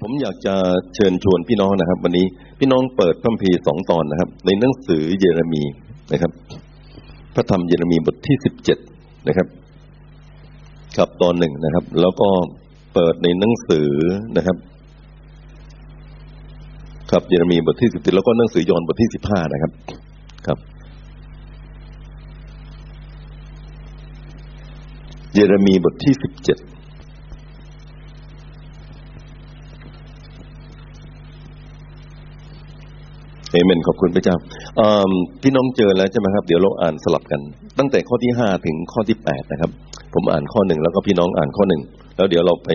ผมอยากจะเชิญชวนพี่น้องนะครับ วันนี้พี่น้องเปิดพระคัมภีร์สองตอนนะครับ ในหนังสือเยเรมีนะครับ พระธรรมเยเรมีบทที่สิบเจ็ดนะครับครับตอนหนึ่งนะครับ แล้วก็เปิดในหนังสือนะครับครับเยเรมีบทที่สิบเจ็ดแล้วก็หนังสือยอห์นบทที่สิบห้านะครับ ครับ เยเรมีบทที่สิบเจ็ด เอเมนขอบคุณพระเจ้าพี่น้องเจอแล้วใช่ไหมครับ เดี๋ยวเราอ่านสลับกัน ตั้งแต่ข้อที่ห้าถึงข้อที่แปดนะครับ ผมอ่านข้อหนึ่งแล้วก็พี่น้องอ่านข้อหนึ่งแล้วเดี๋ยวเราไป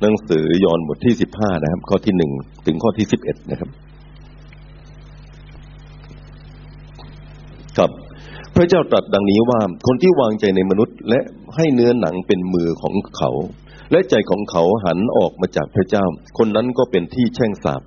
หนังสือยอห์นบทที่สิบห้านะครับ ข้อที่หนึ่งถึงข้อที่สิบเอ็ดนะครับ ครับ พระเจ้าตรัสดังนี้ว่าคนที่วางใจในมนุษย์ และให้เนื้อหนังเป็นมือของเขา และใจของเขาหันออกมาจากพระเจ้า คนนั้นก็เป็นที่แช่งสาบ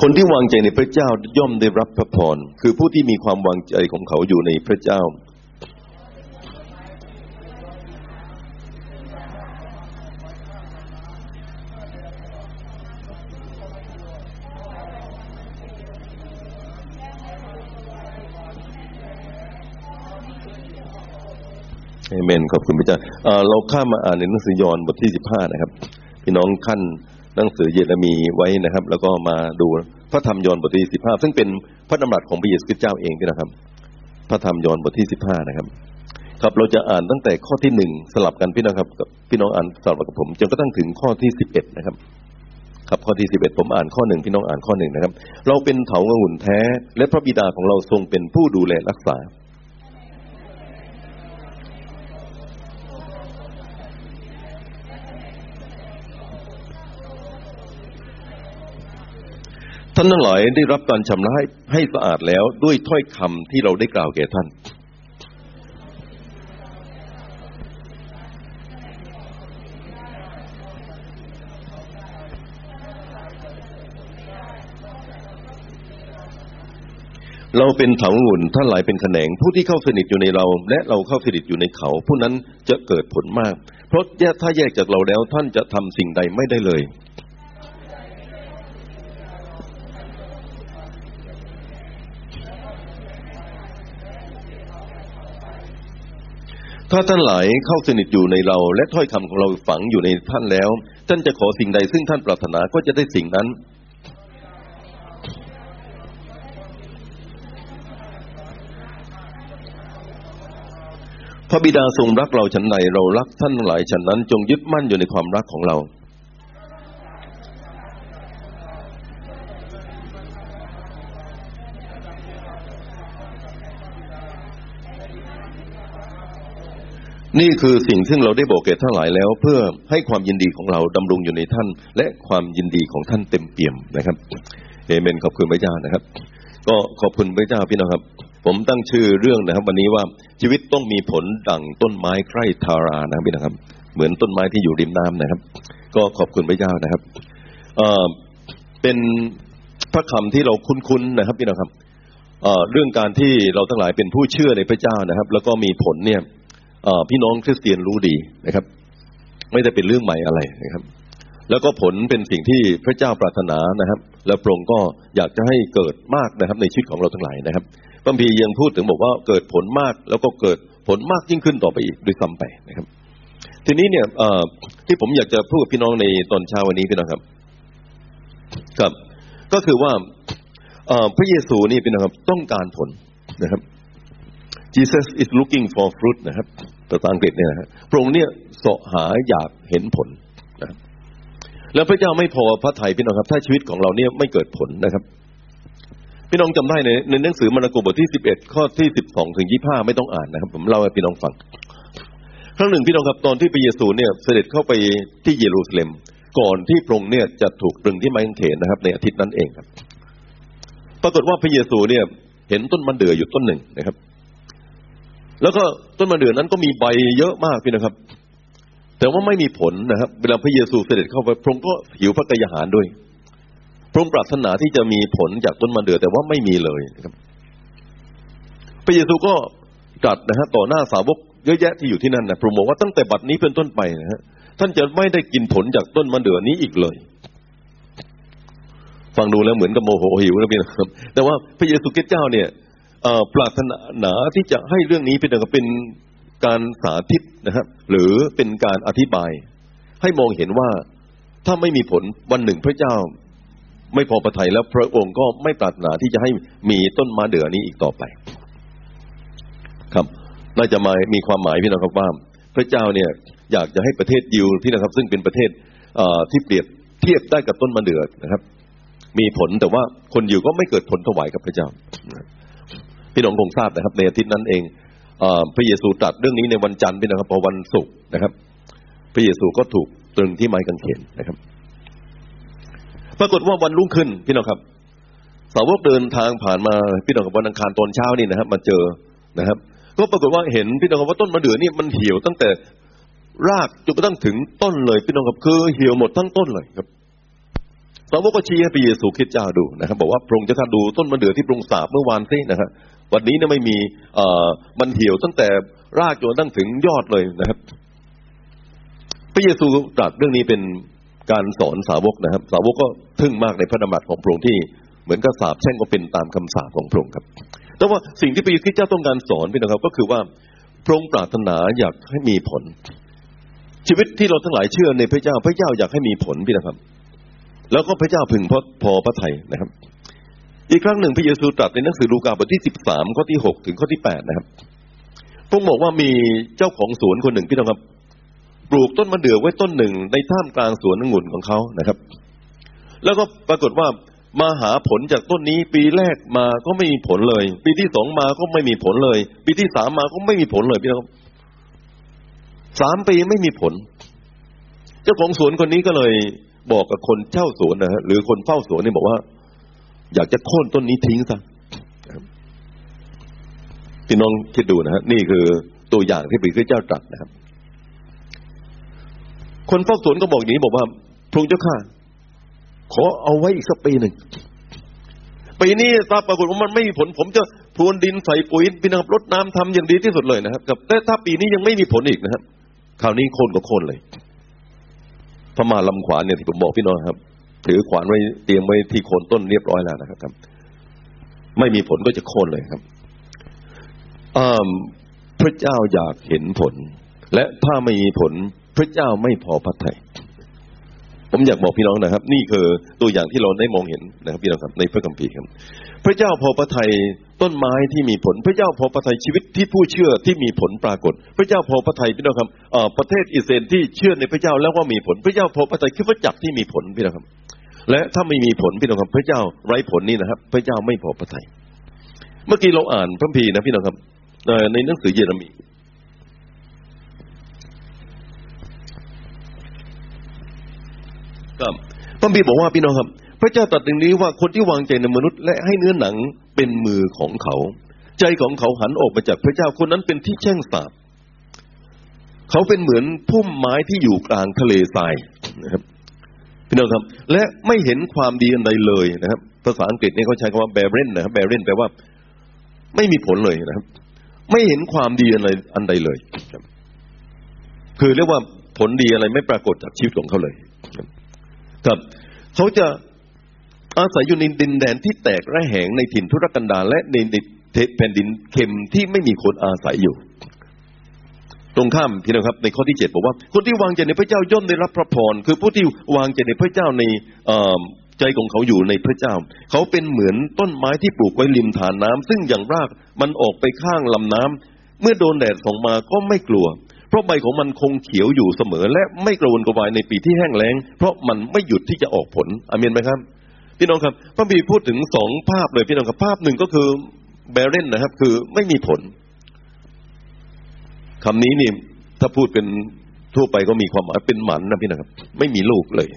คนที่วางใจในพระเจ้าย่อมได้รับพระพร คือผู้ที่มีความวางใจของเขาอยู่ในพระเจ้า เอเมน ขอบคุณพระเจ้า เราข้ามมาอ่านในหนังสือยอห์นบทที่สิบห้านะครับ พี่น้องขั้น หนังสือเยเรมีไว้นะครับ แล้วก็มาดูพระธรรมยอห์นบทที่สิบห้าซึ่งเป็นพระดำรัสของพระเยซูคริสต์เจ้าเองนะครับ พระธรรมยอห์นบทที่สิบห้านะครับ ครับเราจะอ่านตั้งแต่ข้อที่หนึ่งสลับกันพี่น้องครับกับพี่น้องอ่านสลับกับผมจนกระทั่งถึงข้อที่สิบเอ็ดนะครับ ครับข้อที่สิบเอ็ดผมอ่านข้อหนึ่งพี่น้องอ่านข้อหนึ่งนะครับ เราเป็นเถาองุ่นแท้ และพระบิดาของเราทรงเป็นผู้ดูแลรักษา ท่านทั้งหลายได้รับการชำระให้ให้สะอาดแล้วด้วยถ้อยคำที่เราได้กล่าวแก่ท่าน เราเป็นเถาองุ่นท่านหลายเป็นแขนง ผู้ที่เข้าสนิทอยู่ในเรา และเราเข้าสนิทอยู่ในเขา ผู้นั้นจะเกิดผลมาก เพราะถ้าแยกจากเราแล้วท่านจะทำสิ่งใดไม่ได้เลย ถ้าท่านหลายเข้าสนิทอยู่ในเรา และถ้อยคำของเราฝังอยู่ในท่านแล้ว ท่านจะขอสิ่งใดซึ่งท่านปรารถนาก็จะได้สิ่งนั้น พระบิดาทรงรักเราฉันใดเรารักท่านหลายฉันนั้น จงยึดมั่นอยู่ในความรักของเรา นี่คือสิ่งซึ่งเราได้บอกแก่ท่านหลายแล้ว เพื่อให้ความยินดีของเราดำรงอยู่ในท่าน และความยินดีของท่านเต็มเปี่ยมนะครับเอเมนขอบคุณพระเจ้านะครับ ก็ขอบคุณพระเจ้าพี่น้องครับ ผมตั้งชื่อเรื่องนะครับ วันนี้ว่าชีวิตต้องมีผลดั่งต้นไม้ใกล้ทารานะพี่นะครับ เหมือนต้นไม้ที่อยู่ริมน้ำนะครับ ก็ขอบคุณพระเจ้านะครับเอ่อเป็นพระคำที่เราคุ้นๆนะครับพี่น้องครับเอ่อเรื่องการที่เราทั้งหลายเป็นผู้เชื่อในพระเจ้านะครับ แล้วก็มีผลเนี่ย พี่น้องคริสเตียนรู้ดีนะครับ ไม่ได้เป็นเรื่องใหม่อะไรนะครับ แล้วก็ผลเป็นสิ่งที่พระเจ้าปรารถนานะครับ และพระองค์ก็อยากจะให้เกิดมากนะครับ ในชีวิตของเราทั้งหลายนะครับพระพียังพูดถึงบอกว่าเกิดผลมาก แล้วก็เกิดผลมากยิ่งขึ้นต่อไปอีกด้วยซ้ำไปนะครับ ทีนี้เนี่ยที่ผมอยากจะพูดกับพี่น้องในตอนเช้าวันนี้พี่น้องครับ ครับ ก็คือว่าพระเยซูนี่พี่น้องครับ ต้องการผลนะครับ Jesus is looking for fruit นะครับ ภาษาอังกฤษเนี่ยนะพระองค์เนี่ยเสาะหาอยากเห็นผลนะแล้วพระเจ้าไม่พอพระไถ่พี่น้องครับ ถ้าชีวิตของเราเนี่ยไม่เกิดผลนะครับ พี่น้องจำได้ในในหนังสือมาระโกบทที่สิบเอ็ดข้อที่สิบสองถึงยี่ห้าไม่ต้องอ่านนะครับ ผมเล่าให้พี่น้องฟังครั้งหนึ่งพี่น้องครับตอนที่พระเยซูเนี่ยเสด็จเข้าไปที่เยรูซาเล็ม ก่อนที่พระองค์เนี่ยจะถูกตรึงที่ไม้กางเขนนะครับ ในอาทิตย์นั้นเองครับ ปรากฏว่าพระเยซูเนี่ย เห็นต้นมันเดื่ออยู่ต้นหนึ่งนะครับ แล้วก็ต้นมะเดื่อนั้นก็มีใบเยอะมากพี่นะครับ แต่ว่าไม่มีผลนะครับ เวลาพระเยซูเสด็จเข้าไปพระองค์ก็หิวพระกายอาหารด้วยพพระองค์ปรารถนาที่จะมีผลจากต้นมะเดื่อแต่ว่าไม่มีเลยนะครับ พระเยซูก็ตรัสนะฮะต่อหน้าสาวกเยอะแยะที่อยู่ที่นั่นนะพระองค์บอกว่าตั้งแต่บัดนี้เป็นต้นไปนะฮะท่านจะไม่ได้กินผลจากต้นมะเดื่อนี้อีกเลย ฟังดูแล้วเหมือนกับโมโหหิวนะพี่นะครับ แต่ว่าพระเยซูคริสต์เจ้าเนี่ย ปรารถนาที่จะให้เรื่องนี้เป็นเป็นการสาธิตนะครับ หรือเป็นการอธิบาย ให้มองเห็นว่าถ้าไม่มีผลวันหนึ่งพระเจ้า ไม่พอประทัยแล้วพระองค์ก็ไม่ปรารถนาที่จะให้มีต้นมะเดื่อนี้อีกต่อไป ครับน่าจะมามีความหมายพี่น้องครับว่า พระเจ้าเนี่ยอยากจะให้ประเทศยิวพี่นะครับ ซึ่งเป็นประเทศที่เปรียบเทียบได้กับต้นมะเดื่อนะครับ มีผลแต่ว่าคนยิวก็ไม่เกิดผลถวายกับพระเจ้า พี่น้องคงทราบนะครับในอาทิตย์นั้นเองพระเยซูตรัสเรื่องนี้ในวันจันทร์พี่นะครับพอวันศุกร์นะครับ พระเยซูก็ถูกตรึงที่ไม้กางเขนนะครับ ปรากฏว่าวันรุ่งขึ้นพี่น้องครับ สาวกเดินทางผ่านมาพี่น้องกับวันอังคารตอนเช้านี่นะครับ มาเจอนะครับ ก็ปรากฏว่าเห็นพี่น้องครับว่าต้นมะเดื่อนี่มันเหี่ยวตั้งแต่รากจนกระทั่งถึงต้นเลยพี่น้องครับคือเหี่ยวหมดทั้งต้นเลยครับสาวกก็ชี้ให้พระเยซูคริสต์เจ้าดูนะครับ บอกว่าพระองค์จะท่านดูต้นมะเดื่อที่ปรุงสาบเมื่อวานซินะครับ วันนี้เนี่ยไม่มีเอ่อมันเหี่ยวตั้งแต่รากจนตั้งถึงยอดเลยนะครับ พระเยซูตรัสเรื่องนี้เป็นการสอนสาวกนะครับ สาวกก็ทึ่งมากในพระดำรัสของพระองค์ที่เหมือนกับสาบแช่งก็เป็นตามคำสาปของพระองค์ครับ แต่ว่าสิ่งที่พระเยซูเจ้าต้องการสอนพี่นะครับ ก็คือว่าพระองค์ปรารถนาอยากให้มีผล ชีวิตที่เราทั้งหลายเชื่อในพระเจ้า พระเจ้าอยากให้มีผลพี่นะครับ แล้วก็พระเจ้าพึงพอพอพระทัยนะครับ อีกครั้งหนึ่งพระเยซูตรัสในหนังสือลูกาบทที่สิบสามข้อที่หกถึงข้อที่แปดนะครับพระองค์บอกว่ามีเจ้าของสวนคนหนึ่งพี่น้องครับ ปลูกต้นมะเดื่อไว้ต้นหนึ่งในท่ามกลางสวนองุ่นของเขานะครับ แล้วก็ปรากฏว่ามาหาผลจากต้นนี้ ปีแรกมาก็ไม่มีผลเลย ปีที่สองมาก็ไม่มีผลเลย ปีที่สามมาก็ไม่มีผลเลยพี่น้องสามปีไม่มีผล เจ้าของสวนคนนี้ก็เลยบอกกับคนเช่าสวนนะฮะหรือคนเฝ้าสวนนี่บอกว่า อยากจะโค่นต้นนี้ทิ้งซะพี่น้องคิดดูนะฮะนี่คือตัวอย่างที่พระเจ้าตรัสนะครับ คนเฝ้าสวนก็บอกอย่างนี้บอกว่าพระเจ้าข้าขอเอาไว้อีกสักปีหนึ่งปีนี้ทราบปรากฏว่ามันไม่มีผล ผมจะพรวนดินใส่ปุ๋ยพี่น้องรดน้ำทำอย่างดีที่สุดเลยนะครับแต่ถ้าปีนี้ยังไม่มีผลอีกนะครับคราวนี้โค่นก็โค่นเลยพระมาลำขวานเนี่ยที่ผมบอกพี่น้องครับ ถือขวานไว้เตรียมไว้ที่โคนต้นเรียบร้อยแล้วนะครับ ไม่มีผลก็จะโค่นเลยครับพระเจ้าอยากเห็นผล และถ้าไม่มีผลพระเจ้าไม่พอพระทัยผมอยากบอกพี่น้องนะครับ นี่คือตัวอย่างที่เราได้มองเห็นนะครับพี่น้องครับในพระคัมภีร์ครับ พระเจ้าพอพระทัยต้นไม้ที่มีผล พระเจ้าพอพระทัยชีวิตที่ผู้เชื่อที่มีผลปรากฏ พระเจ้าพอพระทัยพี่น้องครับประเทศอิสราเอลที่เชื่อในพระเจ้าแล้วว่ามีผล พระเจ้าพอพระทัยคิดว่าจักที่มีผลพี่น้องครับ และถ้าไม่มีผลพี่น้องครับพระเจ้าไร้ผลนี่นะครับ พระเจ้าไม่พอพระทัยเมื่อกี้เราอ่านพระพีนะพี่น้องครับในหนังสือเยเรมีครับพระพีบอกว่าพี่น้องครับ พระเจ้าตรัสอย่างนี้ว่าคนที่วางใจในมนุษย์ และให้เนื้อหนังเป็นมือของเขา ใจของเขาหันออกมาจากพระเจ้าคนนั้นเป็นที่แช่งสาบเขาเป็นเหมือนพุ่มไม้ที่อยู่กลางทะเลทรายนะครับ พี่น้องครับ และไม่เห็นความดีอันใดเลยนะครับ ภาษาอังกฤษนี่เขาใช้คำว่า barren นะครับ barren แปลว่าไม่มีผลเลยนะครับ ไม่เห็นความดีอะไรอันใดเลยครับ คือเรียกว่าผลดีอะไรไม่ปรากฏจากชีวิตของเขาเลย ครับเขาจะอาศัยอยู่ในดินแดนที่แตกระแหงในถิ่นทุรกันดารและในแผ่นดินเข็มที่ไม่มีคนอาศัยอยู่ ตรงข้ามพี่น้องครับ ในข้อที่เจ็ดบอกว่า คนที่วางใจในพระเจ้าย่อมได้รับพระพรคือผู้ที่วางใจในพระเจ้าในใจของเขาอยู่ในพระเจ้า เขาเป็นเหมือนต้นไม้ที่ปลูกไว้ริมฐานน้ำซึ่งอย่างรากมันออกไปข้างลำน้ำเมื่อโดนแดดส่องมาก็ไม่กลัว เพราะใบของมันคงเขียวอยู่เสมอ และไม่กระวนกระวายในปีที่แห้งแล้ง เพราะมันไม่หยุดที่จะออกผลอเมนไหมครับ พี่น้องครับพระบีพูดถึงสองภาพเลยพี่น้องครับภาพหนึ่งก็คือแบเรนนะครับ คือไม่มีผล คำนี้นี่ถ้าพูดเป็นทั่วไปก็มีความหมายเป็นหมันนะพี่นะครับ ไม่มีลูกเลย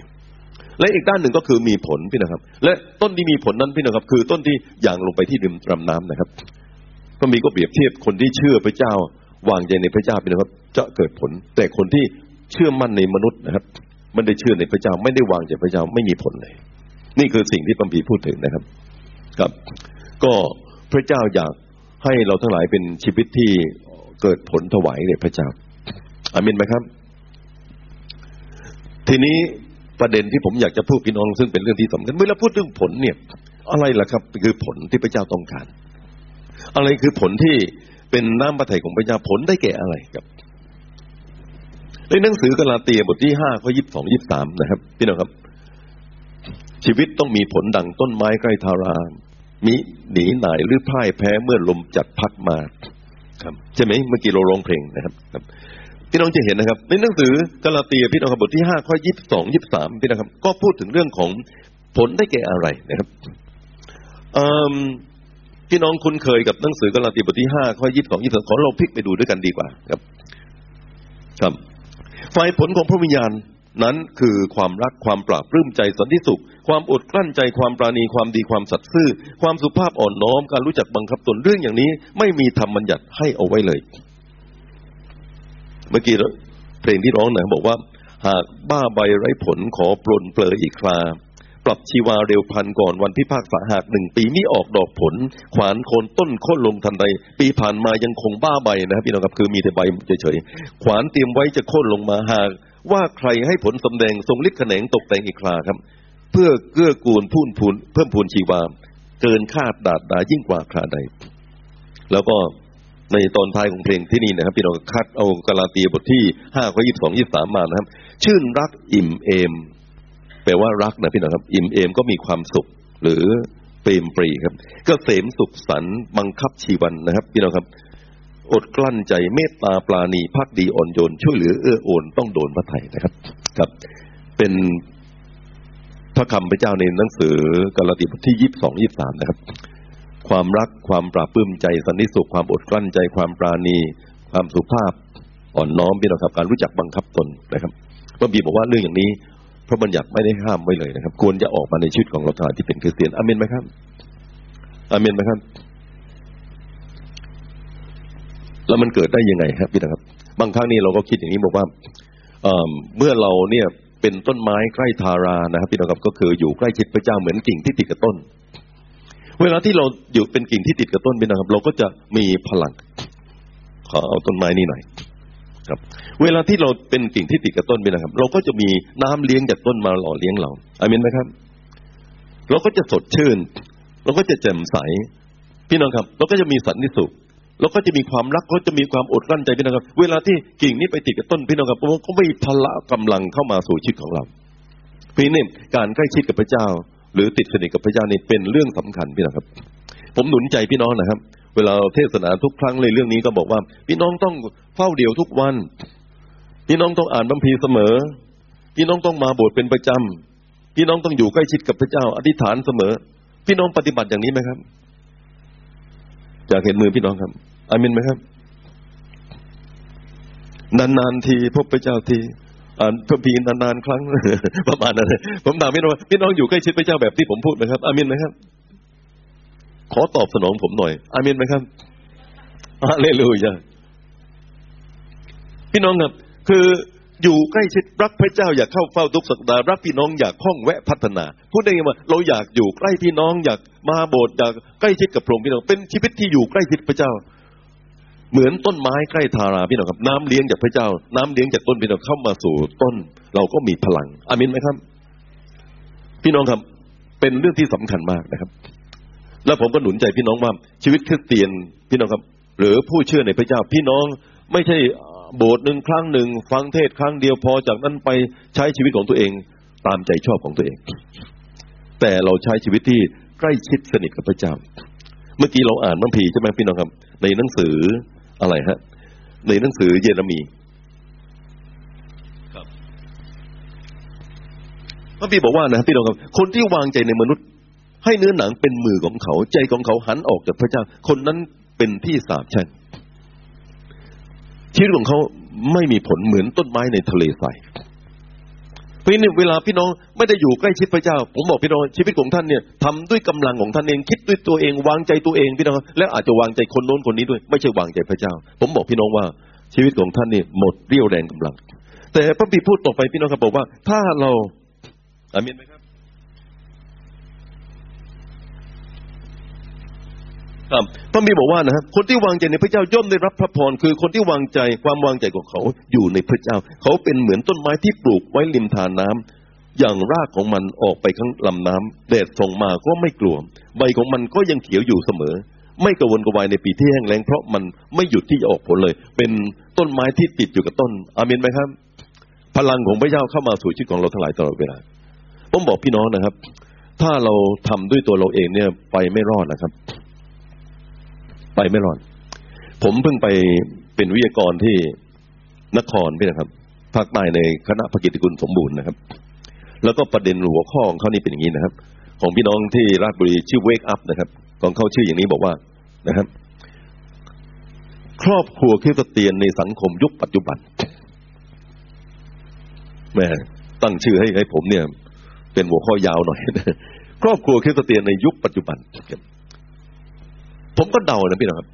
และอีกด้านหนึ่งก็คือมีผลพี่นะครับ และต้นที่มีผลนั้นพี่นะครับ คือต้นที่ย่างลงไปที่ริมลำน้ำนะครับก็มีก็เปรียบเทียบคนที่เชื่อพระเจ้าวางใจในพระเจ้าพี่นะครับ จะเกิดผล แต่คนที่เชื่อมั่นในมนุษย์นะครับไม่ได้เชื่อในพระเจ้าไม่ได้วางใจพระเจ้าไม่มีผลเลย นี่คือสิ่งที่พระบีพูดถึงนะครับ ครับ ก็พระเจ้าอยากให้เราทั้งหลายเป็นชีวิตที่ เกิดผลถวายแด่พระเจ้าอามินไหมครับ ทีนี้ประเด็นที่ผมอยากจะพูดพี่น้องซึ่งเป็นเรื่องที่สำคัญเมื่อเราพูดเรื่องผลเนี่ย อะไรล่ะครับ คือผลที่พระเจ้าต้องการ อะไรคือผลที่เป็นน้ำพระทัยของพระเจ้าผลได้แก่อะไรครับในหนังสือกาลาเตียบทที่ห้าข้อยี่สิบสองยี่สามนะครับ พี่น้องครับ ชีวิตต้องมีผลดังต้นไม้ใกล้ทารามมิหนีหน่ายหรือพ่ายแพ้เมื่อลมจัดพัดมา ครับใช่ไหมเมื่อกี้เราร้องเพลงนะครับครับพี่น้องจะเห็นนะครับ ในหนังสือกาลาเตียพี่น้องครับบทที่ห้าข้อยี่สิบสองยี่สิบสามพี่น้องครับ ก็พูดถึงเรื่องของผลได้แก่อะไรนะครับพี่น้องคุ้นเคยกับหนังสือกาลาเตียบทที่ห้าข้อยี่สิบสองยี่สิบสามขอเราพลิกไปดูด้วยกันดีกว่าครับ ครับฝ่ายผลของพระวิญญาณ นั้นคือความรักความปราบปลื้มใจสันติสุข ความอดกลั้นใจความปราณีความดีความสัตย์ซื่อ ความสุภาพอ่อนน้อมการรู้จักบังคับตนเรื่องอย่างนี้ ไม่มีธรรมบัญญัติให้เอาไว้เลย เมื่อกี้เพลงที่ร้องนะบอกว่า หากบ้าใบไร้ผลขอปลนเปลออีกคราปรับชีวาเร็วพันก่อนวันพิพากษาหากหนึ่งปีไมิออกดอกผล ขวานโคนต้นโค่นลงทันใด ปีผ่านมายังคงบ้าใบนะครับพี่น้องครับคือมีแต่ใบเฉยๆขวานเตรียมไว้จะโค่นลงมาหาก ว่าใครให้ผลสำแดงทรงฤทธิ์แขนงตกแต่งอีกคราครับ เพื่อเกื้อกูลพูนพูนเพิ่มพูนชีวา เกินคาดดาดดายิ่งกว่าคราใด แล้วก็ในตอนท้ายของเพลงที่นี่นะครับพี่น้องคัดเอากาลาตีบทที่ห้าข้อยี่สิบสองยี่สามมานะครับ ชื่นรักอิ่มเอม แปลว่ารักนะพี่น้องครับ อิ่มเอมก็มีความสุข หรือเปรมปรีครับ ก็เสมสุขสันบังคับชีวันนะครับ พี่น้องครับ อดกลั้นใจเมตตาปราณีพักดีอ่อนโยนช่วยเหลือเอื้อโอนต้องโดนพระไถ่นะครับ ครับ เป็นพระคำพระเจ้าในหนังสือกาลาติบทที่ยี่สิบสองยี่สามนะครับ ความรักความปราบปลื้มใจสันนิสุขความอดกลั้นใจความปราณี ความสุภาพอ่อนน้อมพี่น้องครับการรู้จักบังคับตนนะครับพระบีบอกว่าเรื่องอย่างนี้พระบัญญัติไม่ได้ห้ามไว้เลยนะครับ ควรจะออกมาในชีวิตของเราทานที่เป็นคริสเตียนอเมนไหมครับอเมนไหมครับ แล้วมันเกิดได้ยังไงครับพี่นะครับ บางครั้งนี่เราก็คิดอย่างนี้บอกว่าเมื่อเราเนี่ยเป็นต้นไม้ใกล้ทารานะครับพี่นะครับก็คืออยู่ใกล้ชิดพระเจ้าเหมือนกิ่งที่ติดกับต้น เวลาที่เราอยู่เป็นกิ่งที่ติดกับต้นพี่นะครับ เราก็จะมีพลังขอเอาต้นไม้นี่หน่อยครับ เวลาที่เราเป็นกิ่งที่ติดกับต้นพี่นะครับ เราก็จะมีน้ำเลี้ยงจากต้นมาหล่อเลี้ยงเราอามินไหมครับ เราก็จะสดชื่น เราก็จะแจ่มใส พี่น้องครับ เราก็จะมีสันนิสุข แล้วก็จะมีความรักก็จะมีความอดกลั้นใจพี่น้องครับ เวลาที่กิ่งนี้ไปติดกับต้นพี่น้องครับก็ไม่พละกำลังเข้ามาสู่ชีวิตของเราพี่นี่การใกล้ชิดกับพระเจ้า หรือติดสนิทกับพระเจ้านี่เป็นเรื่องสำคัญพี่น้องครับ ผมหนุนใจพี่น้องนะครับ เวลาเทศนาทุกครั้งเลยเรื่องนี้ก็บอกว่า พี่น้องต้องเฝ้าเดี่ยวทุกวัน พี่น้องต้องอ่านบัมพีเสมอ พี่น้องต้องมาโบสถ์เป็นประจำพี่น้องต้องอยู่ใกล้ชิดกับพระเจ้า อธิษฐานเสมอ พี่น้องปฏิบัติอย่างนี้ไหมครับอยากเห็นมือพี่น้องครับ อามินไหมครับ นานๆทีพบพระเจ้าทีอ่านพระพีนานๆครั้งประมาณนั้นผมถามพี่น้องพี่น้องอยู่ใกล้ชิดพระเจ้าแบบที่ผมพูดไหมครับอามินไหมครับ ขอตอบสนองผมหน่อยอามินไหมครับอาเลลูยาพี่น้องครับ คืออยู่ใกล้ชิดรักพระเจ้าอยากเข้าเฝ้าทุกสัปดาห์รักพี่น้องอยากข้องแวะพัฒนา พูดได้ไงว่าเราอยากอยู่ใกล้พี่น้องอยากมาโบสถ์อยากใกล้ชิดกับพระองค์พี่น้องเป็นชีวิตที่อยู่ใกล้ชิดพระเจ้า เหมือนต้นไม้ใกล้ทาราพี่น้องครับ น้ำเลี้ยงจากพระเจ้า น้ำเลี้ยงจากต้นพี่น้องเข้ามาสู่ต้น เราก็มีพลังอามินไหมครับ พี่น้องครับเป็นเรื่องที่สำคัญมากนะครับ แล้วผมก็หนุนใจพี่น้องว่าชีวิตคริสเตียนพี่น้องครับ หรือผู้เชื่อในพระเจ้า พี่น้องไม่ใช่โบสถ์หนึ่งครั้งหนึ่งฟังเทศครั้งเดียวพอจากนั้นไปใช้ชีวิตของตัวเอง ตามใจชอบของตัวเอง แต่เราใช้ชีวิตที่ใกล้ชิดสนิทกับพระเจ้า เมื่อกี้เราอ่านมังพีใช่ไหมพี่น้องครับ ในหนังสือ อะไรฮะ ในหนังสือเยเรมีครับพระบีบอกว่านะพี่น้องครับคนที่วางใจในมนุษย์ ให้เนื้อหนังเป็นมือของเขา ใจของเขาหันออกจากพระเจ้า คนนั้นเป็นที่สาบแช่งชีวิตของเขาไม่มีผลเหมือนต้นไม้ในทะเลทราย เพราะนี่เวลาพี่น้องไม่ได้อยู่ใกล้ชิดพระเจ้า ผมบอกพี่น้องชีวิตของท่านเนี่ยทำด้วยกำลังของท่านเองคิดด้วยตัวเอง วางใจตัวเองพี่น้องและอาจจะวางใจคนโน้นคนนี้ด้วย ไม่ใช่วางใจพระเจ้า ผมบอกพี่น้องว่าชีวิตของท่านเนี่ยหมดเรี่ยวแรงกำลัง แต่พระบิดพูดต่อไปพี่น้องครับบอกว่า ถ้าเราอามีนไหมครับ ครับพระมีบอกว่านะฮะคนที่วางใจในพระเจ้าย่อมได้รับพระพรคือคนที่วางใจความวางใจของเขาอยู่ในพระเจ้า เขาเป็นเหมือนต้นไม้ที่ปลูกไว้ริมทานน้ำอย่างรากของมันออกไปข้างลำน้ำแดดส่องมาก็ไม่กลัว ใบของมันก็ยังเขียวอยู่เสมอ ไม่กระวนกระวายในปีที่แห้งแล้งเพราะมันไม่หยุดที่จะออกผลเลย เป็นต้นไม้ที่ติดอยู่กับต้น อามินไหมครับ พลังของพระเจ้าเข้ามาสู่ชีวิตของเราทั้งหลายตลอดเวลาผมบอกพี่น้องนะครับ ถ้าเราทำด้วยตัวเราเองเนี่ยไปไม่รอดนะครับ ไปไม่รอด ผมเพิ่งไปเป็นวิทยากรที่นครพี่นะครับภาคใต้ในคณะภกิจกุลสมบูรณ์นะครับ แล้วก็ประเด็นหัวข้อของเขานี่เป็นอย่างนี้นะครับ ของพี่น้องที่ราชบุรีชื่อ Wake Up นะครับ ของเขาชื่ออย่างนี้บอกว่านะครับ ครอบครัวคริสเตียนในสังคมยุคปัจจุบันแม่ตั้งชื่อให้ให้ผมเนี่ย เป็นหัวข้อยาวหน่อย ครอบครัวคริสเตียนในยุคปัจจุบัน ผมก็เดานะพี่นะครับ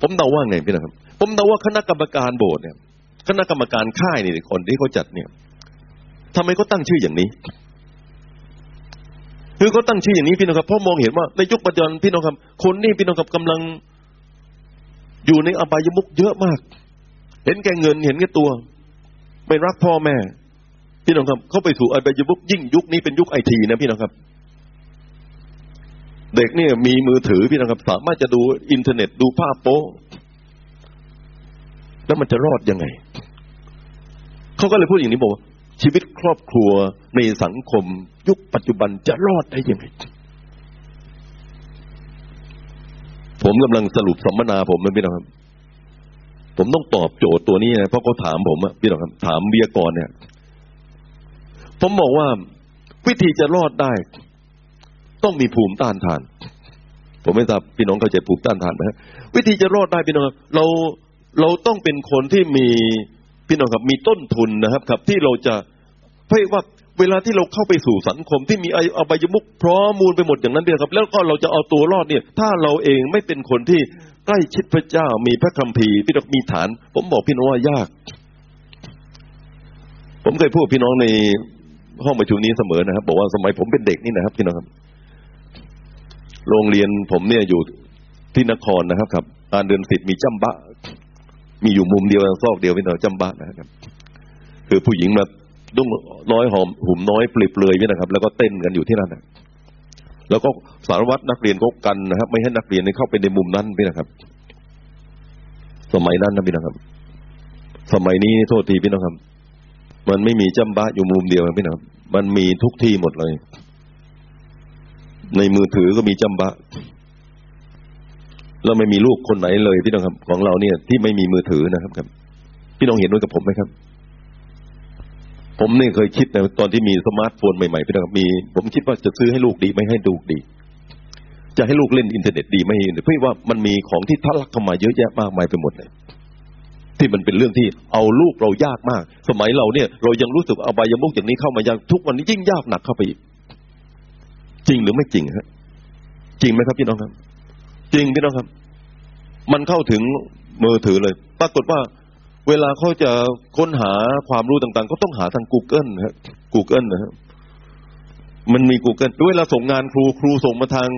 ผมเดาว่าไงพี่นะครับ ผมเดาว่าคณะกรรมการโบสถ์เนี่ย คณะกรรมการค่ายนี่คนที่เขาจัดเนี่ยทำไมเขาตั้งชื่ออย่างนี้ คือเขาตั้งชื่ออย่างนี้พี่น้องครับเพราะมองเห็นว่าในยุคปัจจุบันพี่น้องครับ คนนี่พี่น้องครับกำลังอยู่ในอบายมุกเยอะมาก เห็นแก่เงินเห็นแก่ตัว ไม่รักพ่อแม่ พี่น้องครับ เข้าไปสู่อบายมุกยิ่งยุคนี้เป็นยุคไอทีนะพี่น้องครับ เด็กเนี่ยมีมือถือพี่น้องครับสามารถจะดูอินเทอร์เน็ตดูภาพโป๊แล้วมันจะรอดยังไง เขาก็เลยพูดอย่างนี้บอกว่าชีวิตครอบครัวในสังคม ยุคปัจจุบันจะรอดได้ยังไง ผมกำลังสรุปสัมมนาผมนะพี่น้องครับ ผมต้องตอบโจทย์ตัวนี้นะเพราะเขาถามผมอะพี่น้องครับ ถามวิทยากรเนี่ย ผมบอกว่าวิธีจะรอดได้ ต้องมีภูมิต้านทาน ผมไม่ทราบพี่น้องเข้าใจภูมิต้านทานไหมวิธีจะรอดได้พี่น้องเราเราต้องเป็นคนที่มีพี่น้องครับมีต้นทุนนะครับครับ ที่เราจะเพื่อว่าเวลาที่เราเข้าไปสู่สังคมที่มีไอบายมุกพร้อมมูลไปหมดอย่างนั้นเดียวครับ แล้วก็เราจะเอาตัวรอดเนี่ย ถ้าเราเองไม่เป็นคนที่ใกล้ชิดพระเจ้ามีพระคัมภีร์พี่น้องมีฐาน ผมบอกพี่น้องว่ายาก ผมเคยพูดพี่น้องในห้องประชุมนี้เสมอนะครับ บอกว่าสมัยผมเป็นเด็กนี่นะครับพี่น้องครับ โรงเรียนผมเนี่ยอยู่ที่นครนะครับครับการเดินสิทธิ์มีจำบะ มีอยู่มุมเดียวซอกเดียวพี่น้องจำบะนะครับ คือผู้หญิงมาดุ้งน้อยหอมหุ่มน้อยปลิบเลยพี่นะครับ แล้วก็เต้นกันอยู่ที่นั่นนะแล้วก็สารวัตรนักเรียนก็กันนะครับ ไม่ให้นักเรียนเข้าไปในมุมนั้นพี่นะครับ สมัยนั้นนะพี่นะครับ สมัยนี้โทษทีพี่น้องครับ มันไม่มีจำบะอยู่มุมเดียวพี่นะครับ มันมีทุกที่หมดเลย ในมือถือก็มีจำบะแล้วไม่มีลูกคนไหนเลยพี่น้องครับ ของเราเนี่ย ที่ไม่มีมือถือนะครับครับ พี่น้องเห็นด้วยกับผมไหมครับ ผมนี่เคยคิดนะตอนที่มีสมาร์ทโฟนใหม่ๆพี่น้องครับมี ผมคิดว่าจะซื้อให้ลูกดีไม่ให้ลูกดี จะให้ลูกเล่นอินเทอร์เน็ตดีไม่เพื่อว่ามันมีของที่ทะลักเข้ามาเยอะแยะมากมายไปหมดเลยที่มันเป็นเรื่องที่เอาลูกเรายากมาก สมัยเราเนี่ย เรายังรู้สึกเอาบายมุกอย่างนี้เข้ามายังทุกวันนี้ยิ่งยากหนักเข้าไปอีก จริงหรือไม่จริงฮะจริงไหมครับพี่น้องครับ จริงพี่น้องครับ มันเข้าถึงมือถือเลย ปรากฏว่า เวลาเขาจะค้นหาความรู้ต่างๆ ก็ต้องหาทาง Google นะฮะ Google นะฮะมันมี Google เวลาส่งงานครูครูส่งมาทาง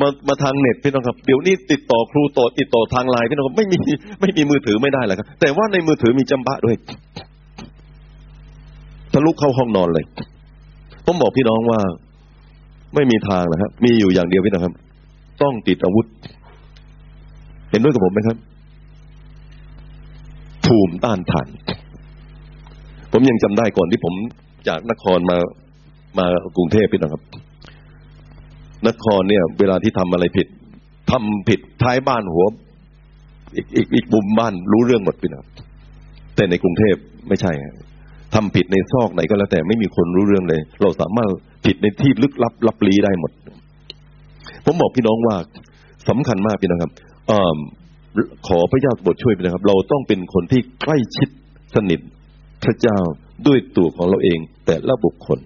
มามาทางเน็ตพี่น้องครับ เดี๋ยวนี้ติดต่อครูต่อติดต่อทางไลน์พี่น้องครับไม่มีไม่มีมือถือไม่ได้เลยครับ แต่ว่าในมือถือมีจำบะด้วยทะลุเข้าห้องนอนเลยผมบอกพี่น้องว่า ไม่มีทางนะครับ มีอยู่อย่างเดียวพี่น้องครับ ต้องติดอาวุธ เห็นด้วยกับผมไหมครับ ภูมิต้านทาน ผมยังจำได้ก่อนที่ผมจากนครมามากรุงเทพพี่น้องครับ นครเนี่ย เวลาที่ทำอะไรผิดทำผิดท้ายบ้านหัว อีกอีกอีกมุมบ้านรู้เรื่องหมดพี่น้องแต่ในกรุงเทพไม่ใช่ ทำผิดในซอกไหนก็แล้วแต่ไม่มีคนรู้เรื่องเลย เราสามารถผิดในที่ลึกลับลับลี้ได้หมด ผมบอกพี่น้องว่าสำคัญมากพี่น้องครับอขอพระเจ้าบทช่วยพี่นะครับ เราต้องเป็นคนที่ใกล้ชิดสนิทพระเจ้าด้วยตัวของเราเองแต่ละบุคคล